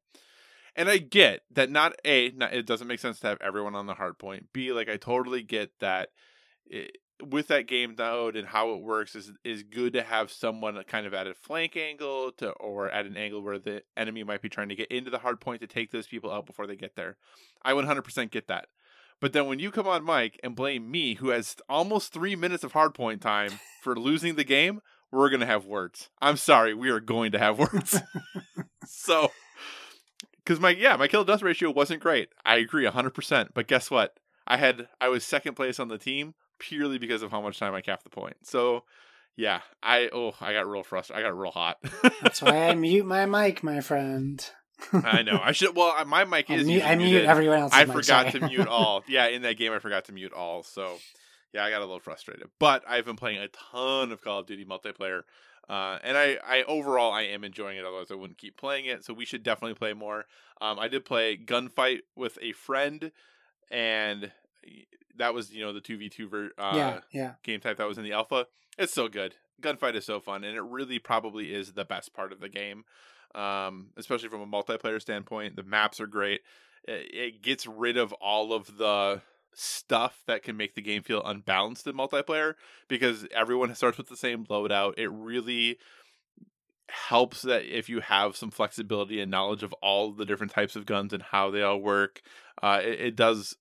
And I get that not a not, it doesn't make sense to have everyone on the hard point. B like I totally get that with that game mode and how it works is is good to have someone kind of at a flank angle to or at an angle where the enemy might be trying to get into the hard point to take those people out before they get there. I 100% get that. But then when you come on Mike and blame me who has almost 3 minutes of hard point time for losing the game, we're going to have words. I'm sorry, we are going to have words. so because my yeah my kill death ratio wasn't great i agree 100% but guess what i had i was second place on the team purely because of how much time i capped the point so yeah i oh i got real frustrated i got real hot That's why I mute my mic, my friend. i know i should well my mic I is mute, I mute muted. everyone else. i forgot to mute all yeah in that game i forgot to mute all so yeah i got a little frustrated but i've been playing a ton of call of duty multiplayer uh, and I, I overall I am enjoying it. Otherwise, I wouldn't keep playing it. So we should definitely play more. Um, I did play Gunfight with a friend, and that was you know the two v two ver uh, yeah, yeah. game type that was in the alpha. It's so good. Gunfight is so fun, and it really probably is the best part of the game, um, especially from a multiplayer standpoint. The maps are great. It, it gets rid of all of the stuff that can make the game feel unbalanced in multiplayer because everyone starts with the same loadout. It really helps that if you have some flexibility and knowledge of all the different types of guns and how they all work, uh, it, it does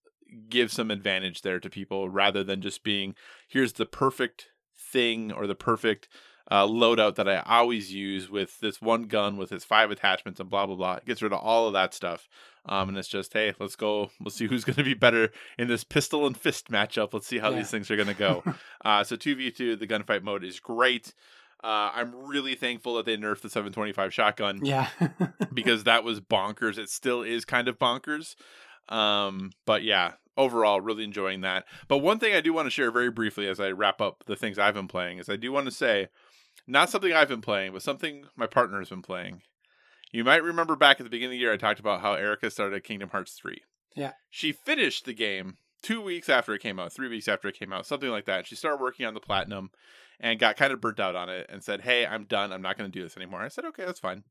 give some advantage there to people rather than just being here's the perfect thing or the perfect uh, loadout that I always use with this one gun with its five attachments and blah blah blah. It gets rid of all of that stuff, um, and it's just hey, let's go. Let's see who's going to be better in this pistol and fist matchup. Let's see how Yeah. these things are going to go. uh, so two v two, the gunfight mode is great. Uh, I'm really thankful that they nerfed the 725 shotgun yeah. because that was bonkers. It still is kind of bonkers. Um, but yeah, overall, really enjoying that. But one thing I do want to share very briefly as I wrap up the things I've been playing is I do want to say, not something I've been playing, but something my partner has been playing. You might remember back at the beginning of the year, I talked about how Erica started Kingdom Hearts 3. Yeah. She finished the game two weeks after it came out, three weeks after it came out, something like that. She started working on the platinum and got kind of burnt out on it and said, Hey, I'm done. I'm not going to do this anymore. I said, Okay, that's fine.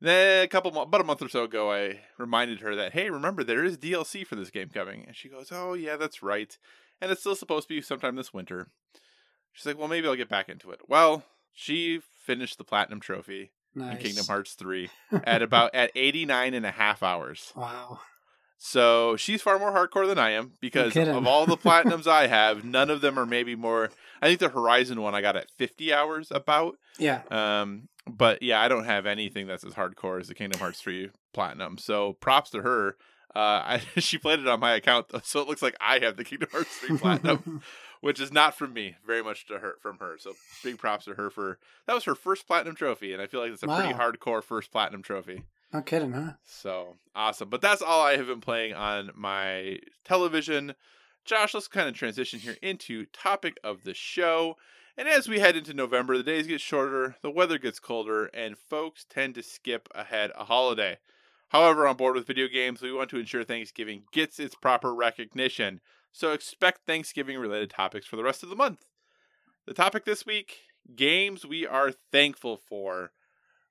Then a couple, about a month or so ago, I reminded her that, hey, remember there is DLC for this game coming, and she goes, oh yeah, that's right, and it's still supposed to be sometime this winter. She's like, well, maybe I'll get back into it. Well, she finished the platinum trophy nice. in Kingdom Hearts 3 at about at 89 and a half hours. Wow. So she's far more hardcore than I am because of all the platinums I have, none of them are maybe more. I think the Horizon one I got at 50 hours about. Yeah. Um, but yeah, I don't have anything that's as hardcore as the Kingdom Hearts 3 Platinum. So props to her. Uh, I, she played it on my account, so it looks like I have the Kingdom Hearts 3 Platinum, which is not from me, very much to her from her. So big props to her for that was her first platinum trophy, and I feel like it's a pretty hardcore first platinum trophy. no kidding, huh? So awesome. But that's all I have been playing on my television. Josh, let's kind of transition here into topic of the show. And as we head into November, the days get shorter, the weather gets colder, and folks tend to skip ahead a holiday. However, on board with video games, we want to ensure Thanksgiving gets its proper recognition. So expect Thanksgiving related topics for the rest of the month. The topic this week games we are thankful for.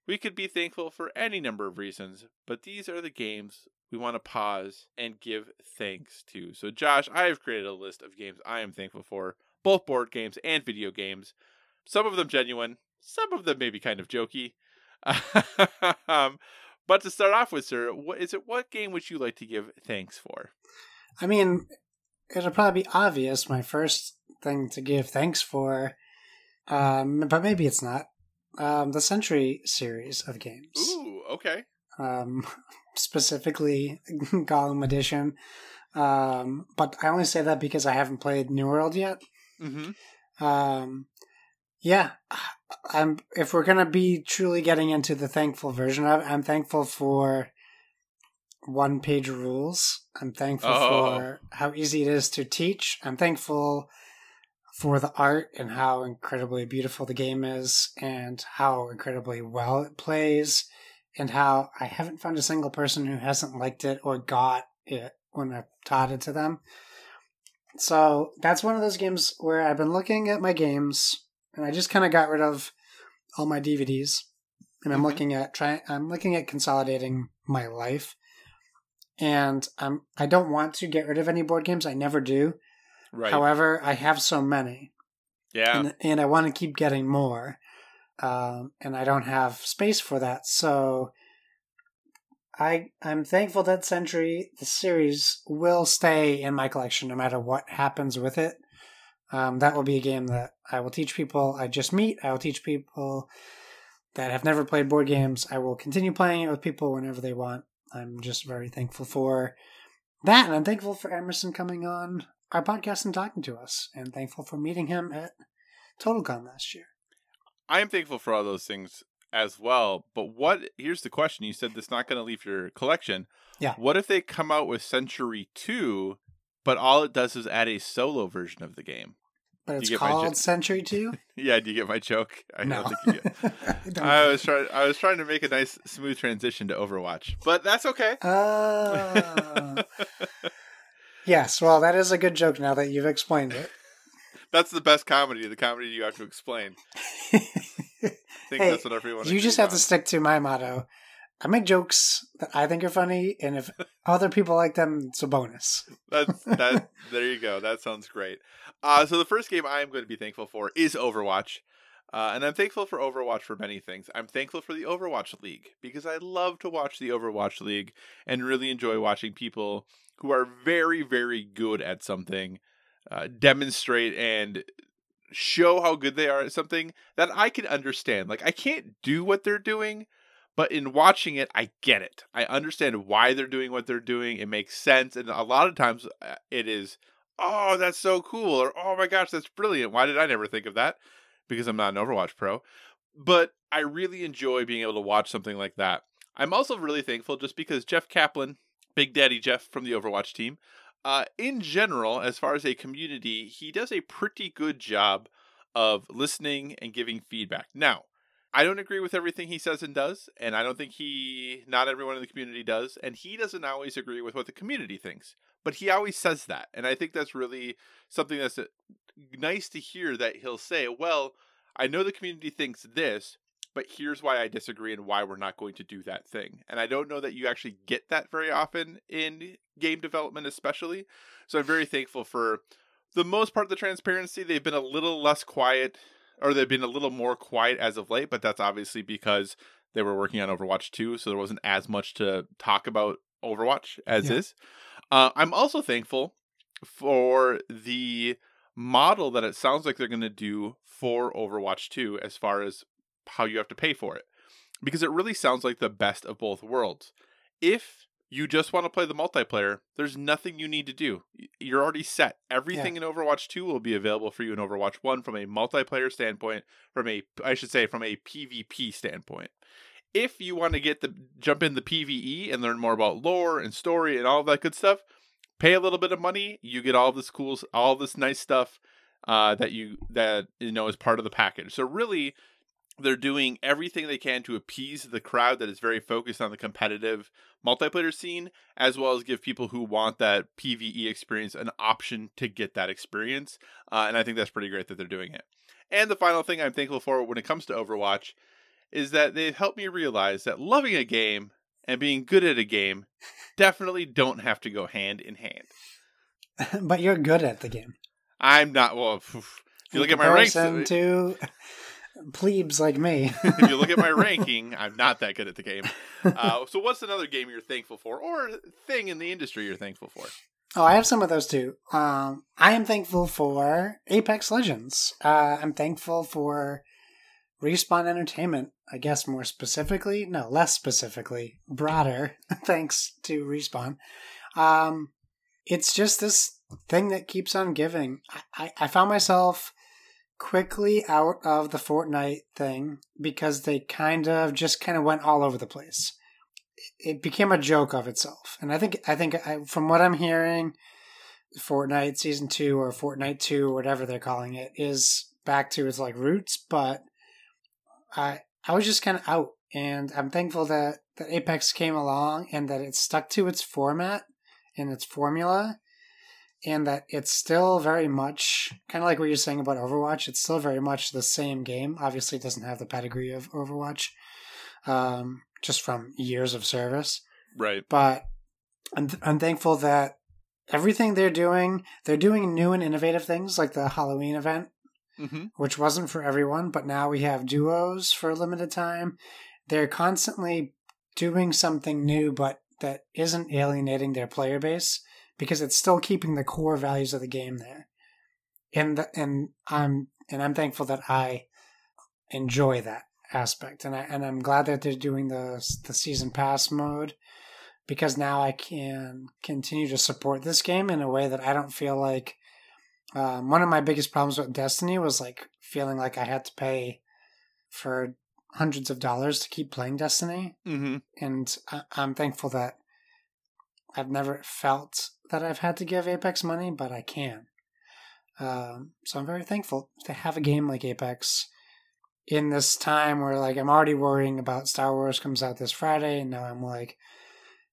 We could be thankful for any number of reasons, but these are the games we want to pause and give thanks to. So, Josh, I have created a list of games I am thankful for, both board games and video games. Some of them genuine, some of them maybe kind of jokey. um, but to start off with, sir, what is it? What game would you like to give thanks for? I mean, it'll probably be obvious. My first thing to give thanks for, um, but maybe it's not. Um, the Century series of games, Ooh, okay. um, specifically Golem Edition. Um, but I only say that because I haven't played New World yet. Mm-hmm. Um, yeah, I'm. If we're gonna be truly getting into the thankful version of it, I'm thankful for one page rules. I'm thankful Oh. for how easy it is to teach. I'm thankful for the art and how incredibly beautiful the game is, and how incredibly well it plays, and how I haven't found a single person who hasn't liked it or got it when I've taught it to them. So that's one of those games where I've been looking at my games and I just kind of got rid of all my DVDs and I'm Mhm. looking at trying I'm looking at consolidating my life. And I'm I don't want to get rid of any board games. I never do. Right. However, I have so many yeah. and and I want to keep getting more. Um, and I don't have space for that. So I I'm thankful that Century the series will stay in my collection no matter what happens with it. Um, that will be a game that I will teach people I just meet. I will teach people that have never played board games. I will continue playing it with people whenever they want. I'm just very thankful for that, and I'm thankful for Emerson coming on our podcast and talking to us, and thankful for meeting him at TotalCon last year. I am thankful for all those things as well. But what? Here's the question: You said that's not going to leave your collection. Yeah. What if they come out with Century Two, but all it does is add a solo version of the game? But it's called jo- Century Two. Yeah. Do you get my joke? I no, don't think you get. I was trying. I was trying to make a nice, smooth transition to Overwatch, but that's okay. Oh. yes, well, that is a good joke now that you've explained it. that's the best comedy. The comedy you have to explain. Think Hey, that's what everyone. you just have to stick to my motto. I make jokes that I think are funny, and if other people like them, it's a bonus. That's that. there you go. That sounds great. Uh, so the first game I am going to be thankful for is Overwatch. Uh, and I'm thankful for Overwatch for many things. I'm thankful for the Overwatch League because I love to watch the Overwatch League and really enjoy watching people who are very, very good at something uh, demonstrate and show how good they are at something that I can understand. Like, I can't do what they're doing, but in watching it, I get it. I understand why they're doing what they're doing. It makes sense. And a lot of times uh, it is, oh, that's so cool, or oh my gosh, that's brilliant. Why did I never think of that? Because I'm not an Overwatch pro. But I really enjoy being able to watch something like that. I'm also really thankful just because Jeff Kaplan, Big Daddy Jeff from the Overwatch team, uh, in general, as far as a community, he does a pretty good job of listening and giving feedback. Now, I don't agree with everything he says and does, and I don't think he, not everyone in the community does, and he doesn't always agree with what the community thinks, but he always says that, and I think that's really something that's uh, nice to hear that he'll say, well, I know the community thinks this, but here's why I disagree and why we're not going to do that thing. And I don't know that you actually get that very often in game development, especially. So I'm very thankful for the most part of the transparency. They've been a little less quiet or they've been a little more quiet as of late, but that's obviously because they were working on Overwatch 2, so there wasn't as much to talk about Overwatch as yeah. is. Uh, I'm also thankful for the model that it sounds like they're going to do for Overwatch 2 as far as how you have to pay for it. Because it really sounds like the best of both worlds. If you just want to play the multiplayer, there's nothing you need to do. You're already set. Everything yeah. in Overwatch 2 will be available for you in Overwatch 1 from a multiplayer standpoint, from a I should say from a PvP standpoint. If you want to get the jump in the PvE and learn more about lore and story and all that good stuff, pay a little bit of money, you get all this cool all this nice stuff uh, that you that you know is part of the package. So really they're doing everything they can to appease the crowd that is very focused on the competitive multiplayer scene, as well as give people who want that PVE experience an option to get that experience. Uh, and I think that's pretty great that they're doing it. And the final thing I'm thankful for when it comes to Overwatch is that they've helped me realize that loving a game and being good at a game definitely don't have to go hand in hand. but you're good at the game. I'm not. Well, if you look at my ranks, to plebes like me. if you look at my ranking, I'm not that good at the game. Uh, so, what's another game you're thankful for, or thing in the industry you're thankful for? Oh, I have some of those too. Um, I am thankful for Apex Legends. Uh, I'm thankful for Respawn Entertainment. I guess more specifically, no, less specifically, broader. thanks to Respawn. Um, it's just this thing that keeps on giving. I, I, I found myself quickly out of the Fortnite thing because they kind of just kind of went all over the place. It became a joke of itself, and I think I think I, from what I'm hearing, Fortnite season two or Fortnite two or whatever they're calling it is back to its like roots. But I I was just kind of out, and I'm thankful that that Apex came along and that it stuck to its format and its formula and that it's still very much kind of like what you're saying about Overwatch. It's still very much the same game. Obviously, it doesn't have the pedigree of Overwatch, um, just from years of service. Right. But I'm th- I'm thankful that everything they're doing, they're doing new and innovative things, like the Halloween event, mm-hmm. which wasn't for everyone, but now we have duos for a limited time. They're constantly doing something new, but that isn't alienating their player base because it's still keeping the core values of the game there. And the, and I'm and I'm thankful that I enjoy that aspect, and I and I'm glad that they're doing the the season pass mode because now I can continue to support this game in a way that I don't feel like. Um, one of my biggest problems with Destiny was like feeling like I had to pay for hundreds of dollars to keep playing Destiny, mm-hmm. and I, I'm thankful that I've never felt that I've had to give Apex money, but I can. Um, so I'm very thankful to have a game like Apex in this time where like I'm already worrying about Star Wars comes out this Friday, and now I'm like,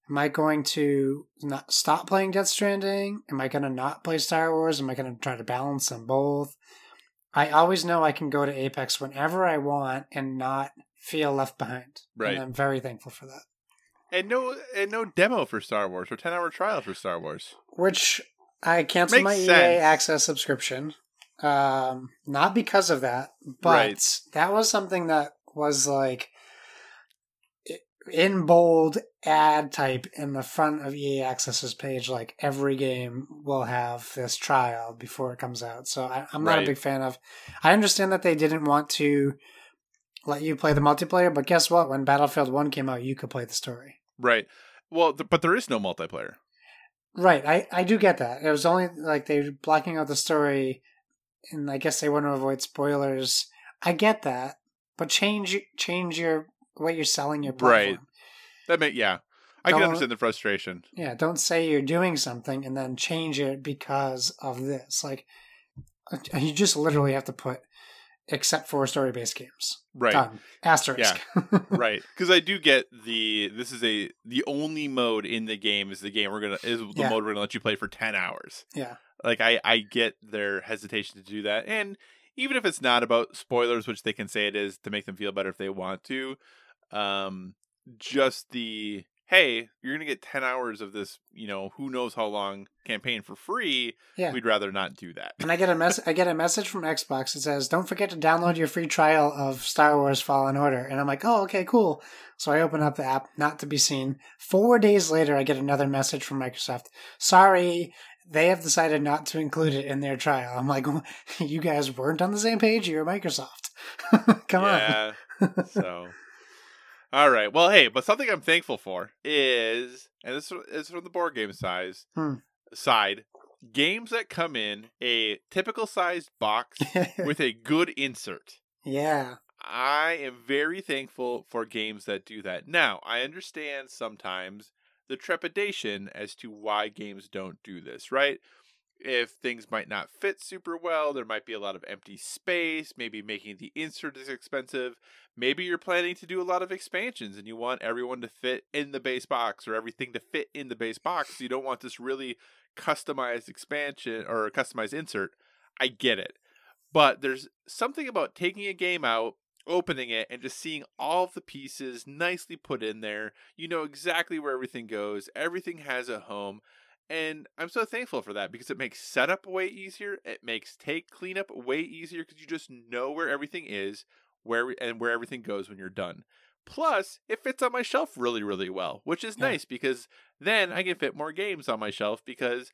am I going to not stop playing Death Stranding? Am I going to not play Star Wars? Am I going to try to balance them both? I always know I can go to Apex whenever I want and not feel left behind. Right. And I'm very thankful for that and no and no demo for Star Wars or ten hour trial for Star Wars. Which I canceled Makes my sense. EA Access subscription. Um, not because of that, but Right. that was something that was like in bold ad type in the front of EA Access's page. Like every game will have this trial before it comes out. So I, I'm not Right. a big fan of. I understand that they didn't want to let you play the multiplayer, but guess what? When Battlefield One came out, you could play the story. Right. Well, th- but there is no multiplayer. Right, I, I do get that. It was only like they were blocking out the story, and I guess they want to avoid spoilers. I get that, but change change your way you're selling your platform. Right. That may yeah. I can Don't- understand the frustration. Yeah, don't say you're doing something and then change it because of this. Like, uh, you just literally have to put except for story based games. Right. Done. Asterisk. right because i do get the this is a the only mode in the game is the game we're gonna is the Yeah. mode we're gonna let you play for 10 hours yeah. like i i get their hesitation to do that and even if it's not about spoilers which they can say it is to make them feel better if they want to um just the hey you're gonna get 10 hours of this you know who knows how long campaign for free Yeah. we'd rather not do that And I get a mess. I get a message from Xbox that says, "Don't forget to download mm-hmm. your free trial of Star Wars Fallen Order." And I'm like, "Oh, okay, cool." So I open up the app, not to be seen. Four days later, I get another message from Microsoft. Sorry, they have decided not to include it in their trial. I'm like, "You guys weren't on the same page. You're Microsoft. Come on." yeah. so, all right. Well, hey, but something I'm thankful for is, and this is from the board game size Hmm. side, games that come in a typical sized box with a good insert. yeah. I am very thankful for games that do that. Now, I understand sometimes the trepidation as to why games don't do this, right? If things might not fit super well, there might be a lot of empty space, maybe making the insert is expensive. Maybe you're planning to do a lot of expansions and you want everyone to fit in the base box or everything to fit in the base box. You don't want this really customized expansion or customized insert. I get it. But there's something about taking a game out, opening it, and just seeing all of the pieces nicely put in there. You know exactly where everything goes, everything has a home. And I'm so thankful for that because it makes setup way easier. It makes take cleanup way easier because you just know where everything is, where and where everything goes when you're done. Plus, it fits on my shelf really, really well, which is Yeah. nice because then I can fit more games on my shelf because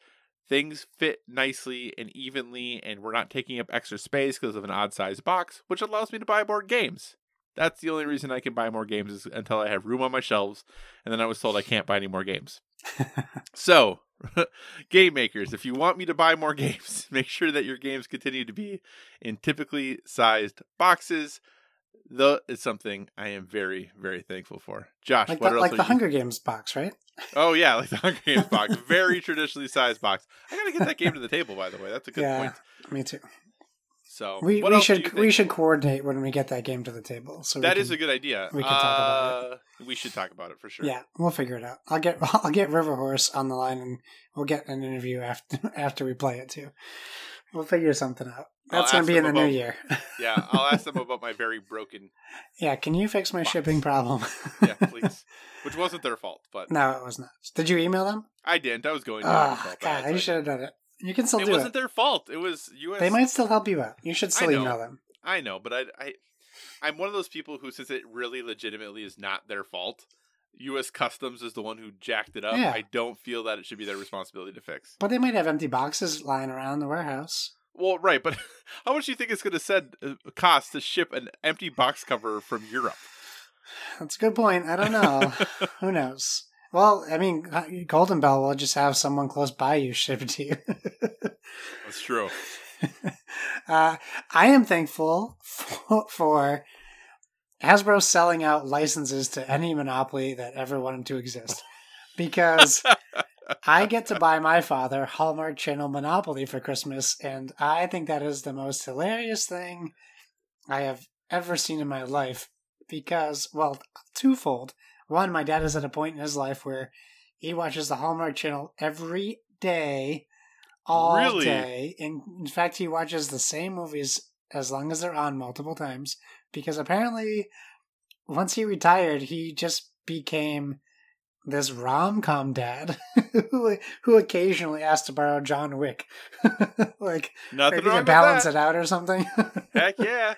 things fit nicely and evenly, and we're not taking up extra space because of an odd sized box, which allows me to buy more games. That's the only reason I can buy more games is until I have room on my shelves, and then I was told I can't buy any more games. so, game makers, if you want me to buy more games, make sure that your games continue to be in typically sized boxes. Though it's something I am very, very thankful for. Josh, Like what the, else like the you- Hunger Games box, right? Oh yeah, like the Hunger Games box, very traditionally sized box. I gotta get that game to the table, by the way. That's a good yeah, point. me too. So We we should we should coordinate when we get that game to the table. So That we is a good idea. we can talk about Uh, We should talk about it for sure. Yeah, we'll figure it out. I'll get I'll get River Horse on the line and we'll get an interview after after we play it too. We'll figure something out. I'll That's gonna be in the them new year. yeah. I'll ask them about my very broken. yeah, can you fix my Box. shipping problem? Yeah, please. Which wasn't their fault, but no, it was not. Did you email them? I didn't. I was going to. Oh, I God, you should have done it. You can still do It do wasn't it. their fault. It was U.S. They might still help you out. You should still I know. email them. I know, but I, I, I'm one of those people who, since it really legitimately is not their fault, U.S. Customs is the one who jacked it up. Yeah. I don't feel that it should be their responsibility to fix. But they might have empty boxes lying around the warehouse. Well, right, but how much do you think it's going to send uh, cost to ship an empty box cover from Europe? That's a good point. I don't know. Who knows? Well, I mean, Golden Bell will just have someone close by you ship it to you. That's true. uh, I am thankful for, for Hasbro selling out licenses to any monopoly that ever wanted to exist. Because I get to buy my father Hallmark Channel Monopoly for Christmas, and I think that is the most hilarious thing I have ever seen in my life. Because, well, twofold. One, my dad is at a point in his life where he watches the Hallmark Channel every day, all Really? day. In, in fact, he watches the same movies as long as they're on multiple times. Because apparently, once he retired, he just became this rom com dad who who occasionally asks to borrow John Wick, like Nothing maybe wrong to balance it out or something. Heck yeah.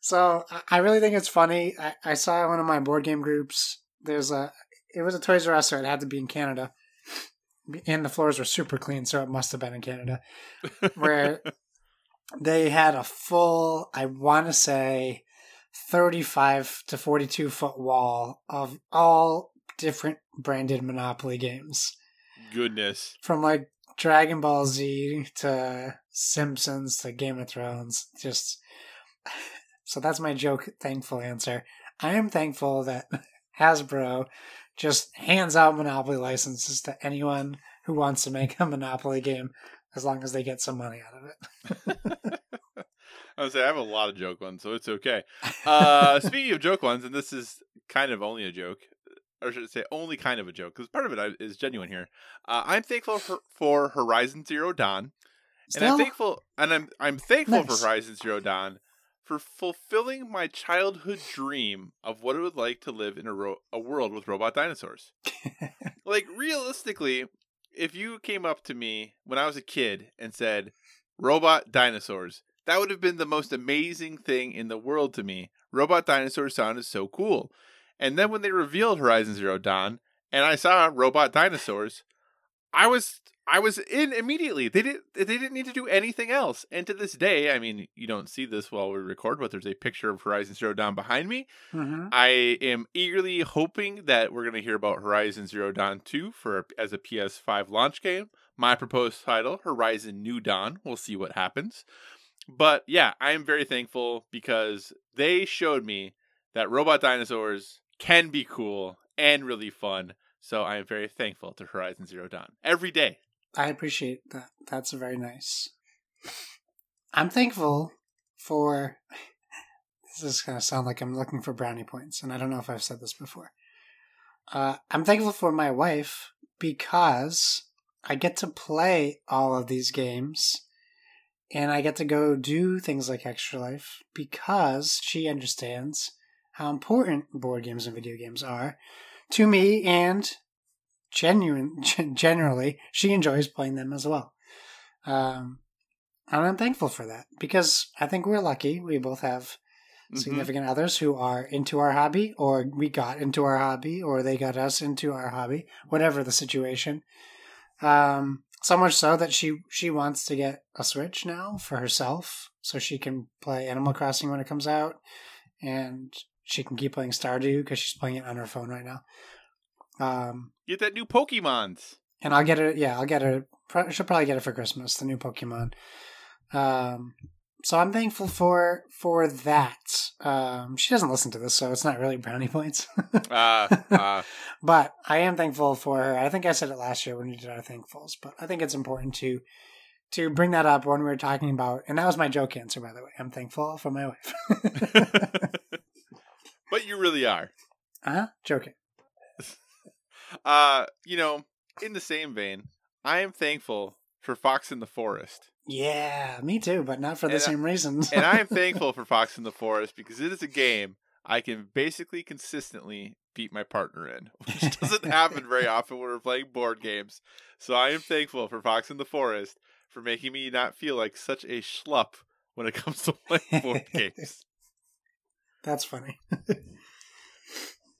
So I- I really think it's funny. I, I saw one of my board game groups. There's a it was a Toys R Us, so it had to be in Canada, and the floors were super clean, so it must have been in Canada, where they had a full. I want to say. 35 to 42 foot wall of all different branded Monopoly games Goodness. from like Dragon Ball Z to Simpsons to Game of Thrones. Just so that's my joke. Thankful answer. I am thankful that Hasbro just hands out Monopoly licenses to anyone who wants to make a Monopoly game, as long as they get some money out of it. I would say I have a lot of joke ones, so it's okay. Uh, speaking of joke ones, and this is kind of only a joke, or should I say only kind of a joke, because part of it is genuine here. Uh, I'm thankful for, for Horizon Zero Dawn, and I'm thankful, and I'm I'm thankful Nice. for Horizon Zero Dawn for fulfilling my childhood dream of what it would like to live in a ro- a world with robot dinosaurs. like realistically, if you came up to me when I was a kid and said robot dinosaurs, that would have been the most amazing thing in the world to me. Robot dinosaurs sounded so cool. And then when they revealed Horizon Zero Dawn and I saw robot dinosaurs, I was I was in immediately. They didn't they didn't need to do anything else. And to this day, I mean, you don't see this while we record, but there's a picture of Horizon Zero Dawn behind me. Mhm. I am eagerly hoping that we're going to hear about Horizon Zero Dawn 2 for as a PS5 launch game. My proposed title, Horizon New Dawn. We'll see what happens. But yeah, I am very thankful because they showed me that robot dinosaurs can be cool and really fun. So I am very thankful to Horizon Zero Dawn every day. I appreciate that. That's very nice. I'm thankful for. This is going to sound like I'm looking for brownie points, and I don't know if I've said this before. Uh, I'm thankful for my wife because I get to play all of these games and I get to go do things like Extra Life because she understands how important board games and video games are to me and genuine generally she enjoys playing them as well. Um and i'm thankful for that because i think we're lucky. We both have Mhm. significant others who are into our hobby or we got into our hobby or they got us into our hobby whatever the situation. Um so much so that she she wants to get a switch now for herself so she can play animal crossing when it comes out and she can keep playing stardew because she's playing it on her phone right now um Get that new Pokemons. and I'll get it. Yeah, I'll get it. She'll probably get it for Christmas. The new Pokemon. Um, so I'm thankful for for that. Um, she doesn't listen to this, so it's not really brownie points. Uh, uh, but I am thankful for her. I think I said it last year when we did our thankfuls, but I think it's important to to bring that up when we were talking about. And that was my joke answer, by the way. I'm thankful for my wife. but you really are. uh huh. Joking. Uh, you know, in the same vein, I am thankful for Fox in the Forest. Yeah, me too, but not for the And I- same reasons. And I am thankful for Fox in the Forest because it is a game I can basically consistently beat my partner in, which doesn't happen very often when we're playing board games. So I am thankful for Fox in the Forest for making me not feel like such a schlup when it comes to playing board games. That's funny.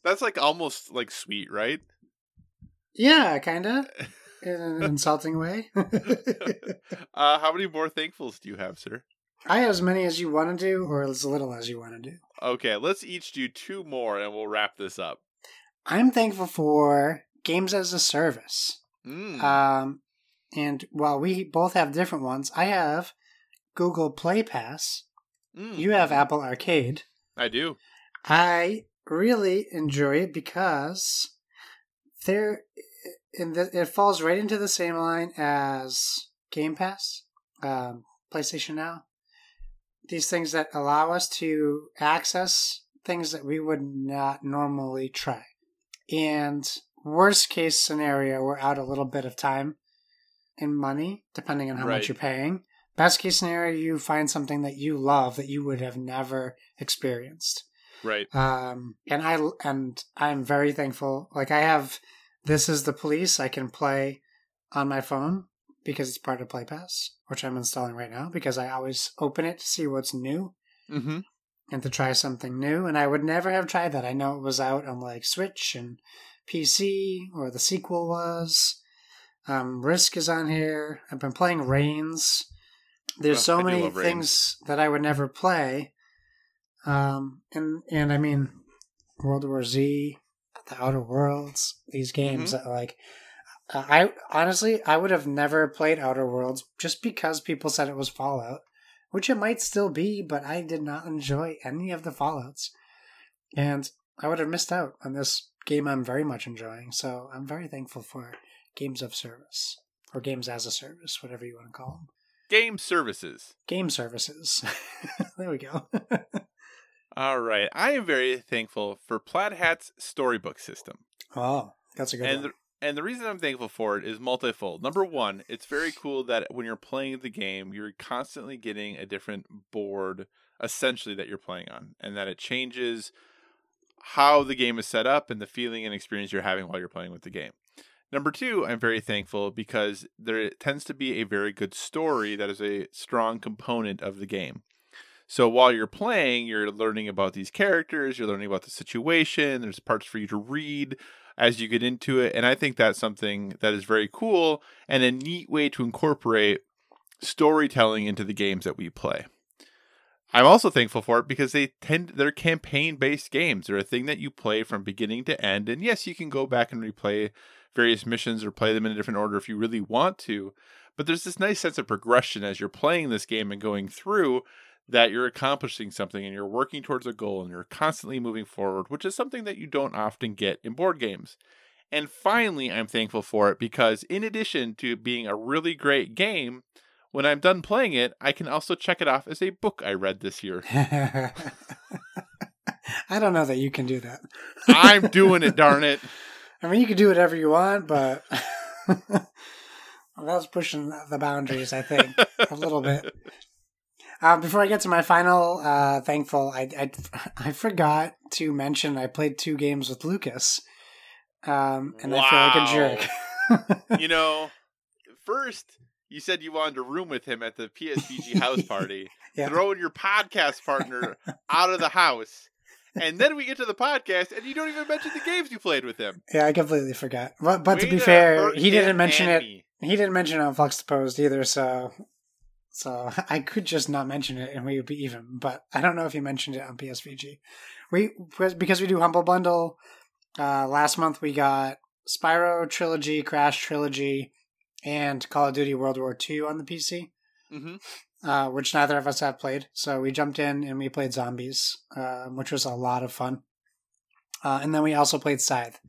That's like almost like sweet, right? Yeah, kind of. In an insulting way. uh, how many more thankfuls do you have, sir? I have as many as you want to do, or as little as you want to do. Okay, let's each do two more and we'll wrap this up. I'm thankful for games as a service. Mm. Um, and while we both have different ones, I have Google Play Pass. Mm. You have Apple Arcade. I do. I really enjoy it because there, in the, it falls right into the same line as Game Pass, um, PlayStation Now. These things that allow us to access things that we would not normally try. And worst case scenario, we're out a little bit of time and money, depending on how Right. much you're paying. Best case scenario, you find something that you love that you would have never experienced Right. um and i and i'm very thankful like i have This is the Police I can play on my phone because it's part of Play Pass, which I'm installing right now because I always open it to see what's new Mm-hmm. and to try something new. And I would never have tried that. I know it was out on like Switch and PC, or the sequel was. Um, Risk is on here. I've been playing Reigns. There's so many Reigns. things that I would never play. Um, and and I mean, World War Z, The Outer Worlds, these games Mm-hmm. that like. I honestly, I would have never played Outer Worlds just because people said it was Fallout which it might still be, but I did not enjoy any of the Fallouts. And I would have missed out on this game I'm very much enjoying. So I'm very thankful for games of service, or games as a service, whatever you want to call them. Game services. Game services. there we go. All right. I am very thankful for Plaid Hat's storybook system. oh, that's a good and one. the, and the reason I'm thankful for it is multifold. Number one, it's very cool that when you're playing the game, you're constantly getting a different board, essentially that you're playing on, and that it changes how the game is set up and the feeling and experience you're having while you're playing with the game. Number two, I'm very thankful because there tends to be a very good story that is a strong component of the game. So while you're playing, you're learning about these characters, you're learning about the situation, there's parts for you to read as you get into it. And I think that's something that is very cool and a neat way to incorporate storytelling into the games that we play. I'm also thankful for it because they tend they're campaign based games. They're a thing that you play from beginning to end. And yes, you can go back and replay various missions or play them in a different order if you really want to. But there's this nice sense of progression as you're playing this game and going through that you're accomplishing something and you're working towards a goal and you're constantly moving forward, which is something that you don't often get in board games. And finally, I'm thankful for it because, in addition to being a really great game, when I'm done playing it, I can also check it off as a book I read this year. I don't know that you can do that. I'm doing it, darn it. I mean, you can do whatever you want, but well, that's pushing the boundaries, I think, a little bit. Uh, before I get to my final uh, thankful, I, I I forgot to mention I played two games with Lucas, um, and I feel like a jerk. You know, first you said you wanted a room with him at the PSVG house party, Yeah. throwing your podcast partner out of the house. And then we get to the podcast, and you don't even mention the games you played with him. yeah, I completely forgot. But, but to be fair, he didn't mention it. me. He didn't mention it on Flux Post either, so so I could just not mention it and we would be even. But I don't know if he mentioned it on PSVG. We because we do Humble Bundle. Uh, last month we got Spyro Trilogy, Crash Trilogy, and Call of Duty World War II on the PC, Mhm. Uh, which neither of us have played. So we jumped in and we played Zombies, uh, which was a lot of fun. Uh, and then we also played Scythe.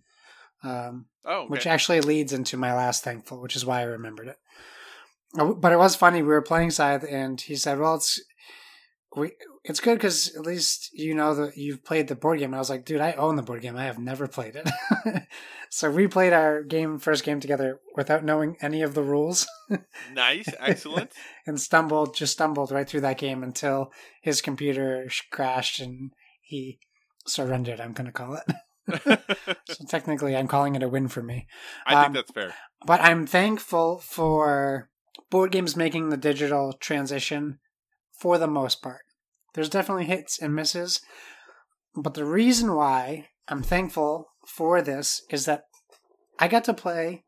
Um, Oh, okay. which actually leads into my last thankful, which is why I remembered it. Uh, But it was funny. We were playing Scythe, and he said, "Well, it's we, it's good because at least you know that you've played the board game." And I was like, "Dude, I own the board game. I have never played it." so we played our game, first game together, without knowing any of the rules, nice, excellent. and stumbled, just stumbled right through that game until his computer crashed and he surrendered. I'm going to call it. so technically, I'm calling it a win for me. I think Um, that's fair. but I'm thankful for board games making the digital transition for the most part. There's definitely hits and misses, but the reason why I'm thankful for this is that I got to play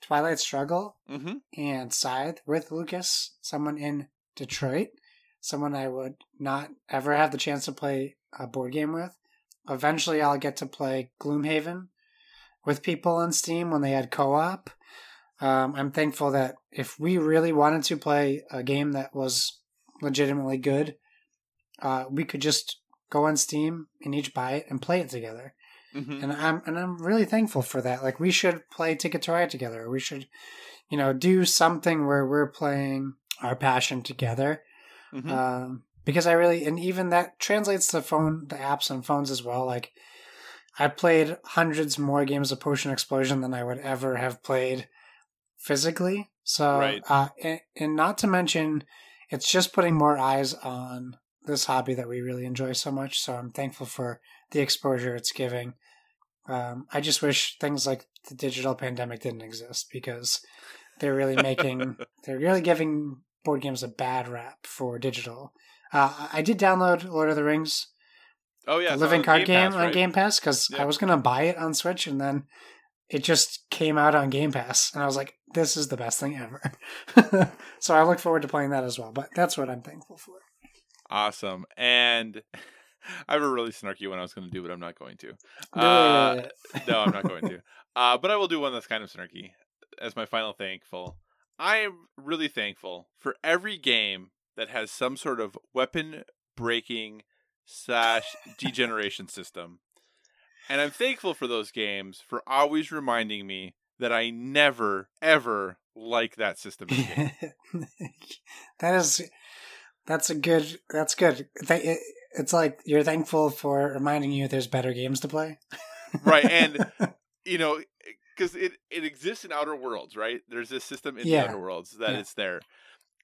Twilight Struggle hmm and Scythe with Lucas, someone in Detroit, someone I would not ever have the chance to play a board game with. Eventually, I'll get to play Gloomhaven with people on Steam when they had co op. Um, I'm thankful that if we really wanted to play a game that was legitimately good, uh, we could just go on Steam and each buy it and play it together hmm and I'm and I'm really thankful for that. Like we should play Ticket to Ride together. We should, you know, do something where we're playing our passion together. hmm Um, because I really and even that translates to phone the apps on phones as well. Like I played hundreds more games of Potion Explosion than I would ever have played physically. So Right. uh, and, and not to mention, it's just putting more eyes on this hobby that we really enjoy so much. So I'm thankful for the exposure it's giving. Um, I just wish things like the digital pandemic didn't exist because they're really making they're really giving board games a bad rap for digital. Uh, I did download Lord of the Rings, Oh yeah, living card Game game Pass, on right? Game Pass, because Yeah. I was gonna buy it on Switch and then it just came out on Game Pass, and I was like, "This is the best thing ever." so I look forward to playing that as well. But that's what I'm thankful for. Awesome. And I have a really snarky one I was going to do, but I'm not going to. No, Uh, no, I'm not going to. Uh, but I will do one that's kind of snarky as my final thankful. I am really thankful for every game that has some sort of weapon breaking slash degeneration system. And I'm thankful for those games for always reminding me that I never, ever like that system that is that's a good that's good it's like you're thankful for reminding you there's better games to play right. And you know, because it it exists in Outer Worlds, right? There's this system in Yeah. the Outer Worlds that Yeah. it's there.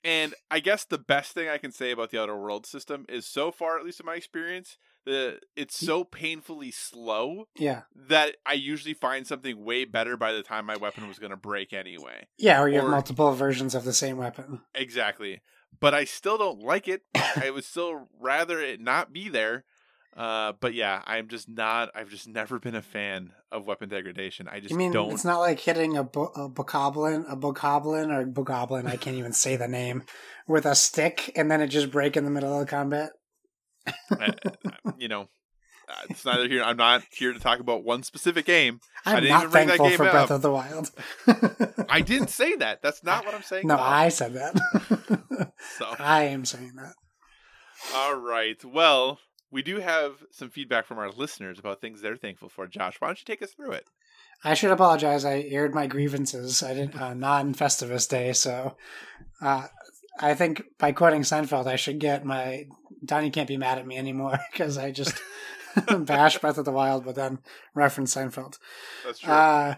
And I guess the best thing I can say about the Outer Worlds system is so far, at least in my experience, the it's so painfully slow yeah that I usually find something way better by the time my weapon was going to break anyway. yeah or you have multiple versions of the same weapon Exactly. But I still don't like it. I would still rather it not be there. Uh, but yeah, I'm just not. I've just never been a fan of weapon degradation. I just you mean don't. it's not like hitting a, bo- a bokoblin a bokoblin or bogoblin i can't even say the name with a stick and then it just break in the middle of the combat I- you know, it's neither here. I'm not here to talk about one specific game. I i'm didn't not even bring that thankful game for up. breath of the wild I didn't say that. That's not what I'm saying. no i said that So, i am saying that all right. Well, we do have some feedback from our listeners about things they're thankful for. Josh, why don't you take us through it? I should apologize. I aired my grievances. I didn't uh, non Festivus Day, so uh, I think by quoting Seinfeld, I should get my Donnie can't be mad at me anymore because I just bashed Breath of the Wild, but then reference Seinfeld. That's true. Uh,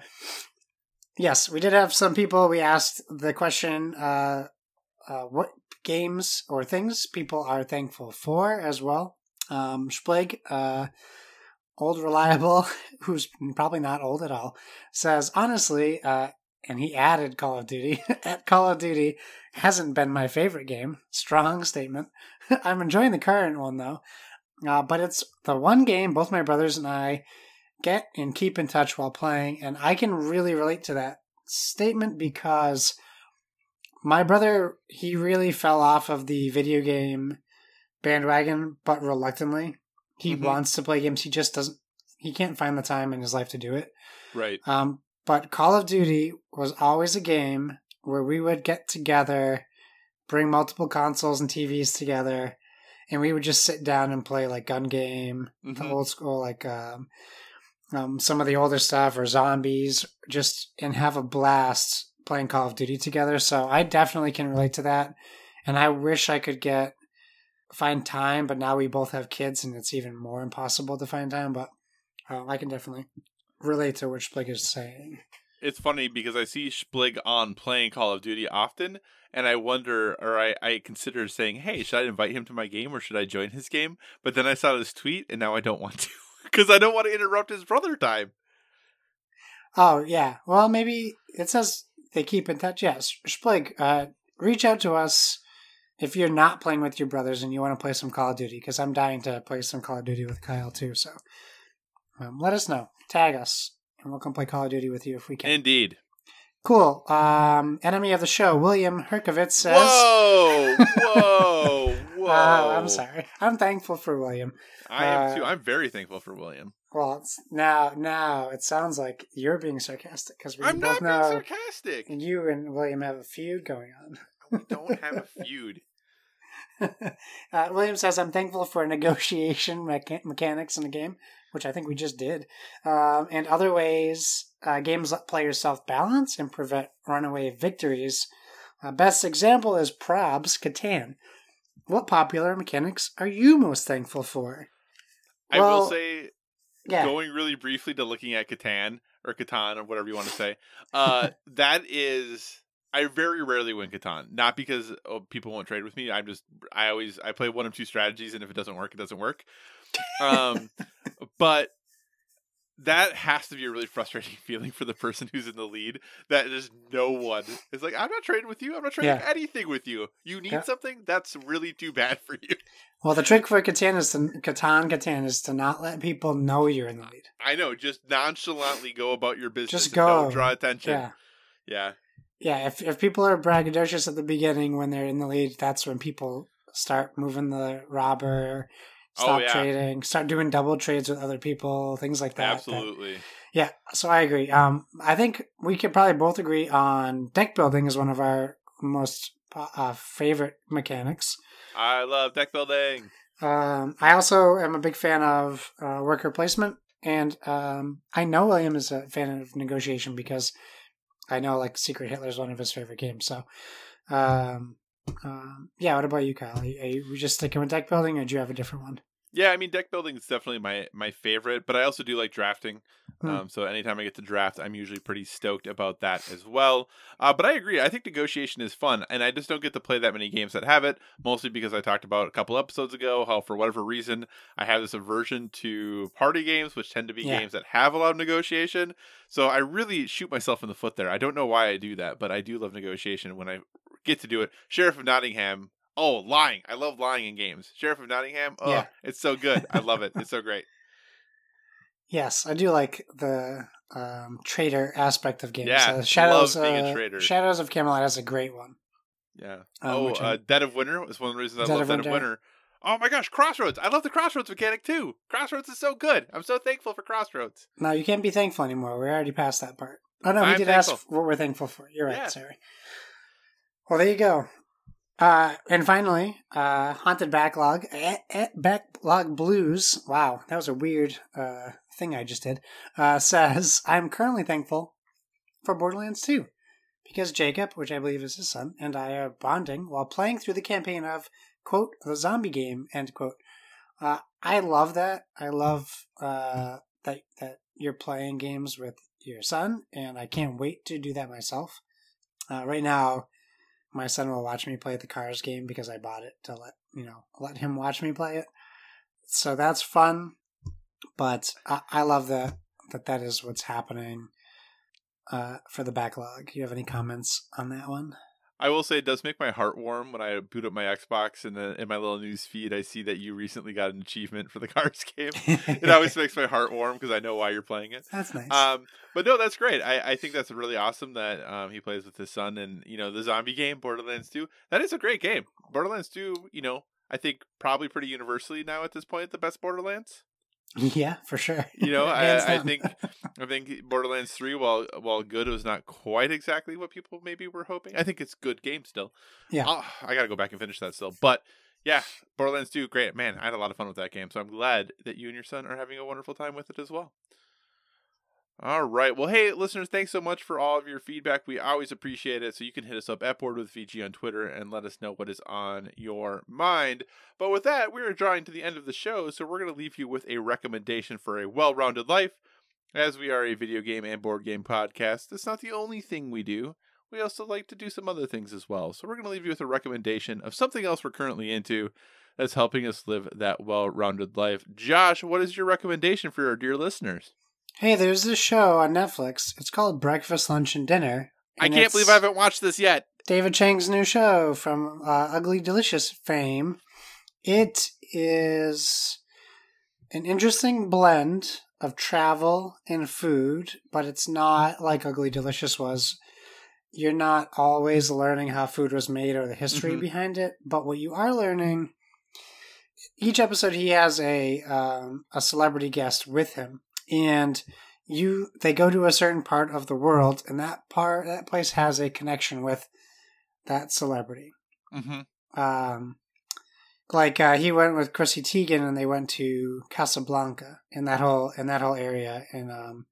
yes, we did have some people. We asked the question, uh, uh, what games or things people are thankful for as well. Um, uh, old reliable, who's probably not old at all, says honestly, uh, and he added Call of Duty. At Call of Duty hasn't been my favorite game. Strong statement. I'm enjoying the current one though, uh, but it's the one game both my brothers and I get and keep in touch while playing, and I can really relate to that statement because my brother he really fell off of the video game bandwagon, but reluctantly. He Mhm. wants to play games. He just doesn't. He can't find the time in his life to do it. right. Um, but Call of Duty was always a game where we would get together, bring multiple consoles and TVs together, and we would just sit down and play like gun game, the Mhm. old school like um, um, some of the older stuff or zombies, just and have a blast playing Call of Duty together. So I definitely can relate to that, and I wish I could get find time, but now we both have kids, and it's even more impossible to find time. But uh, I can definitely relate to what Splig is saying. It's funny because I see Splig on playing Call of Duty often, and I wonder, or I, I consider saying, hey, should I invite him to my game or should I join his game? But then I saw this tweet, and now I don't want to because I don't want to interrupt his brother time. Oh yeah, well maybe it says they keep in touch. Yes, Splig, uh, reach out to us if you're not playing with your brothers and you want to play some Call of Duty because I'm dying to play some Call of Duty with Kyle too. So um, let us know, tag us, and we'll come play Call of Duty with you if we can. Indeed. Cool. Um, enemy of the show, William Herkovitz says. Whoa! Whoa! Whoa! Uh, I'm sorry. I'm thankful for William. I am Uh, too. I'm very thankful for William. Well, now now it sounds like you're being sarcastic because we I'm both not being know sarcastic. you and William have a feud going on. We don't have a feud. uh, William says, I'm thankful for negotiation mecha- mechanics in the game, which I think we just did, um, and other ways uh, games let players self balance and prevent runaway victories. Uh, best example is Probs Catan. What popular mechanics are you most thankful for? I will say, Yeah. going really briefly to looking at Catan or Catan or whatever you want to say, uh, that is I very rarely win Catan. Not because oh, people won't trade with me. I'm just I always I play one of two strategies, and if it doesn't work, it doesn't work. Um, but that has to be a really frustrating feeling for the person who's in the lead. That there's no one. It's like I'm not trading with you. I'm not trading Yeah. anything with you. You need Yeah. something. That's really too bad for you. Well, the trick for Catan is to Catan Catan is to not let people know you're in the lead. I know. Just nonchalantly go about your business. Just and go. Don't draw attention. Yeah. Yeah. Yeah, if if people are braggadocious at the beginning when they're in the lead, that's when people start moving the robber, Oh, stop yeah. trading, start doing double trades with other people, things like that. that- Absolutely. yeah, so I agree. Um, I think we could probably both agree on deck building is one of our most uh, favorite mechanics. I love deck building. Um, I also am a big fan of uh, worker placement, and um, I know William is a fan of negotiation because I know like Secret Hitler is one of his favorite games. So, um, um, yeah. What about you, Kyle? Are you, are you just sticking with deck building, or do you have a different one? Yeah, I mean deck building is definitely my my favorite, but I also do like drafting. Hmm. Um, so anytime I get to draft, I'm usually pretty stoked about that as well. Uh, but I agree. I think negotiation is fun, and I just don't get to play that many games that have it. Mostly because I talked about a couple episodes ago how for whatever reason I have this aversion to party games, which tend to be Yeah. games that have a lot of negotiation. So I really shoot myself in the foot there. I don't know why I do that, but I do love negotiation when I get to do it. Sheriff of Nottingham. Oh, lying! I love lying in games. Sheriff of Nottingham. Oh, Yeah. it's so good. I love it. It's so great. Yes, I do like the um, traitor aspect of games. Yeah, Uh, Shadows. love being a uh, traitor. Shadows of Camelot is a great one. Yeah. Um, oh, uh. Dead of Winter is one of the reasons I Dead love of Dead of Winter. Oh my gosh, Crossroads! I love the Crossroads mechanic too. Crossroads is so good. I'm so thankful for Crossroads. No, you can't be thankful anymore. We're already past that part. Oh no, we I'm did ask what we're thankful for. You're right, Yeah. sorry. Well, there you go. Uh, and finally, uh, haunted backlog, eh, eh, backlog blues. Wow, that was a weird uh, thing I just did. Uh, says I'm currently thankful for Borderlands 2 because Jacob, which I believe is his son, and I are bonding while playing through the campaign of quote the zombie game end quote. Uh, I love that. I love uh, that that you're playing games with your son, and I can't wait to do that myself. Uh, right now, my son will watch me play the Cars game because I bought it to let you know let him watch me play it. So that's fun, but I, I love that that that is what's happening uh, for the backlog. You have any comments on that one? I will say it does make my heart warm when I boot up my Xbox and then in my little news feed I see that you recently got an achievement for the Cars game. it always makes my heart warm because I know why you're playing it. that's nice. Um, but no, that's great. I, I think that's really awesome that um, he plays with his son and you know the zombie game Borderlands 2. That is a great game. Borderlands 2, you know, I think probably pretty universally now at this point the best Borderlands. yeah, for sure. You know, I, I think I think Borderlands 3 while while good was not quite exactly what people maybe were hoping. I think it's good game still. Yeah. I'll- I got to go back and finish that still. But yeah, Borderlands 2 great. Man, I had a lot of fun with that game. So I'm glad that you and your son are having a wonderful time with it as well. All right. Well, hey, listeners, thanks so much for all of your feedback. We always appreciate it. So you can hit us up at Board with VG on Twitter and let us know what is on your mind. But with that, we are drawing to the end of the show. So we're going to leave you with a recommendation for a well rounded life. As we are a video game and board game podcast, that's not the only thing we do. We also like to do some other things as well. So we're going to leave you with a recommendation of something else we're currently into that's helping us live that well rounded life. Josh, what is your recommendation for our dear listeners? Hey, there's this show on Netflix. It's called Breakfast, Lunch, and Dinner. I can't believe I haven't watched this yet. David Chang's new show from uh, Ugly Delicious fame. It is an interesting blend of travel and food, but it's not like Ugly Delicious was. You're not always learning how food was made or the history Mhm. behind it, but what you are learning. Each episode, he has a um, a celebrity guest with him, and you they go to a certain part of the world, and that part that place has a connection with that celebrity. Mm-hmm. Um, like uh, he went with Chrissy Teigen, and they went to Casablanca in that whole in that whole area in um,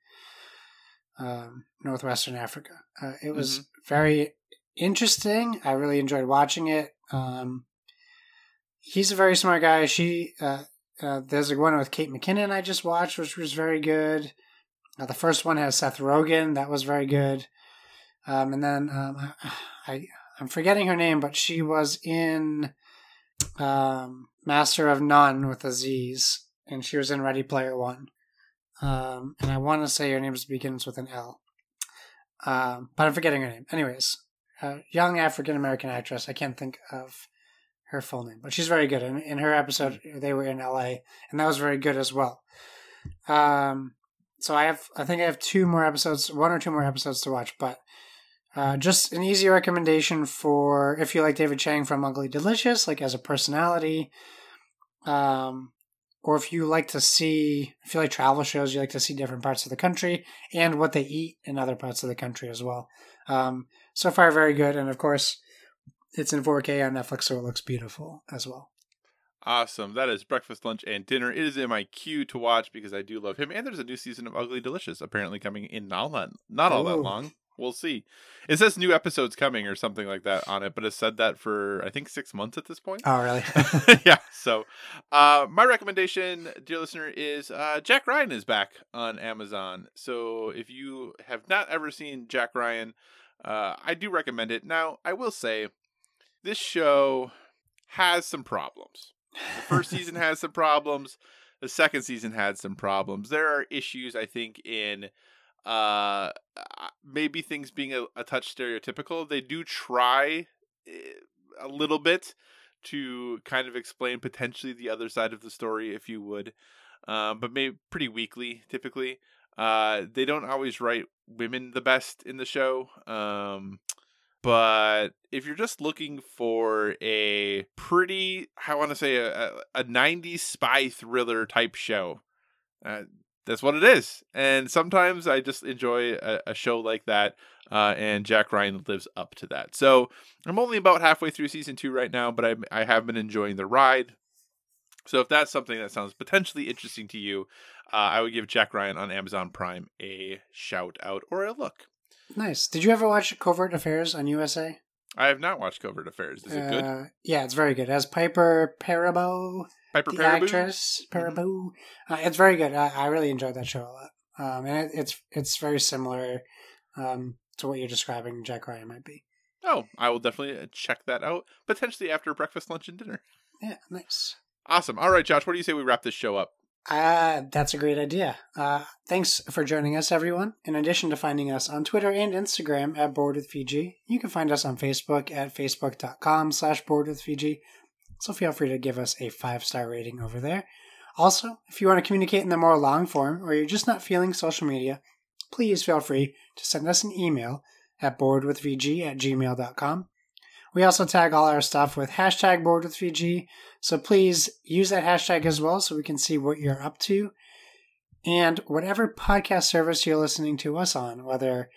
um, northwestern Africa. Uh, it was very interesting. I really enjoyed watching it. Um, he's a very smart guy. She uh, uh, there's a one with Kate McKinnon I just watched, which was very good. Uh, the first one has Seth Rogen, that was very good. Um, and then um, I I'm forgetting her name, but she was in um, Master of None with Aziz, and she was in Ready Player One. um, and I want to say her name begins with an L, um, but I'm forgetting her name. Anyways, uh, young African American actress. I can't think of her full name, but she's very good. In, in her episode, they were in L.A., and that was very good as well. Um, so I have, I think I have two more episodes, one or two more episodes to watch, but uh, just an easy recommendation for if you like David Chang from Ugly Delicious, like as a personality, um, or if you like to see, if you like travel shows, you like to see different parts of the country and what they eat in other parts of the country as well. Um, so far, very good, and of course, it's in 4K on Netflix, so it looks beautiful as well. Awesome. That is breakfast, lunch, and dinner. It is in my queue to watch because I do love him. And there's a new season of Ugly Delicious apparently coming in not all that, not all that long. We'll see. It says new episodes coming or something like that on it, but it said that for I think six months at this point. Oh, really? yeah. So, uh, my recommendation, dear listener, is uh, Jack Ryan is back on Amazon. So, if you have not ever seen Jack Ryan, uh, I do recommend it. Now, I will say, this show has some problems. The first season has some problems. The second season had some problems. There are issues, I think, in uh maybe things being a, a touch stereotypical they do try eh, a little bit to kind of explain potentially the other side of the story if you would um, but maybe pretty weakly typically uh, they don't always write women the best in the show um, but if you're just looking for a pretty i want to say a, a, 90s spy thriller type show uh, that's what it is. And sometimes I just enjoy a, a show like that, uh, and Jack Ryan lives up to that. So I'm only about halfway through season two right now, but I, I have been enjoying the ride. So if that's something that sounds potentially interesting to you, uh, I would give Jack Ryan on Amazon Prime a shout out or a look. Nice. Did you ever watch Covert Affairs on USA? I have not watched Covert Affairs. Is it good? Uh, yeah, it's very good. As Piper Perabo, Piper the Perabo? actress Perabo. Uh, it's very good. I, I really enjoyed that show a lot. Um, and it, it's it's very similar um, to what you're describing. Jack Ryan might be. Oh, I will definitely uh, check that out. Potentially after breakfast, lunch, and dinner. Yeah, nice. Awesome. All right, Josh. What do you say we wrap this show up? Uh, that's a great idea. Uh, thanks for joining us, everyone. In addition to finding us on Twitter and Instagram at Board with VG, you can find us on Facebook at facebook.com slash Board with VG. So feel free to give us a five star rating over there. Also, if you want to communicate in the more long form or you're just not feeling social media, please feel free to send us an email at boardwithvg at gmail.com. We also tag all our stuff with hashtag board with boardwithvg, so please use that hashtag as well so we can see what you're up to. And whatever podcast service you're listening to us on, whether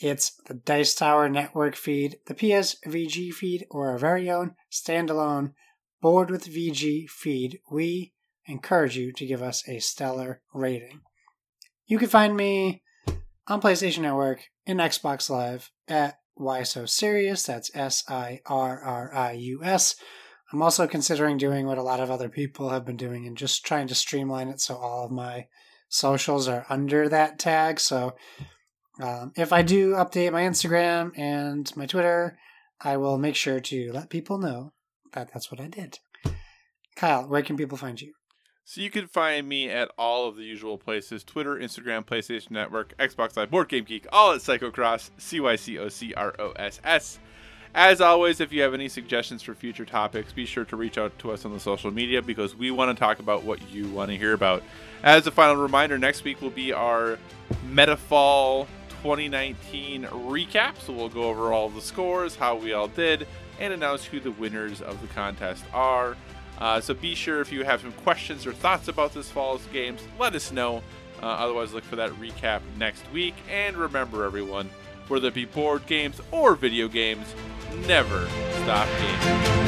it's the Dice Tower Network feed, the PSVG feed, or our very own standalone Board with VG feed, we encourage you to give us a stellar rating. You can find me on PlayStation Network and Xbox Live at Why So Serious. That's S I R R I U S. I'm also considering doing what a lot of other people have been doing and just trying to streamline it so all of my socials are under that tag. So um, if I do update my Instagram and my Twitter, I will make sure to let people know that that's what I did. Kyle, where can people find you? So you can find me at all of the usual places Twitter, Instagram, PlayStation Network, Xbox Live, Board Game Geek, all at Cycocross, C Y C O C R O S S. As always, if you have any suggestions for future topics, be sure to reach out to us on the social media because we want to talk about what you want to hear about. As a final reminder, next week will be our Metafall 2019 recap. So we'll go over all the scores, how we all did, and announce who the winners of the contest are. Uh, so be sure if you have some questions or thoughts about this fall's games, let us know. Uh, otherwise, look for that recap next week. And remember, everyone, whether it be board games or video games, never stop gaming.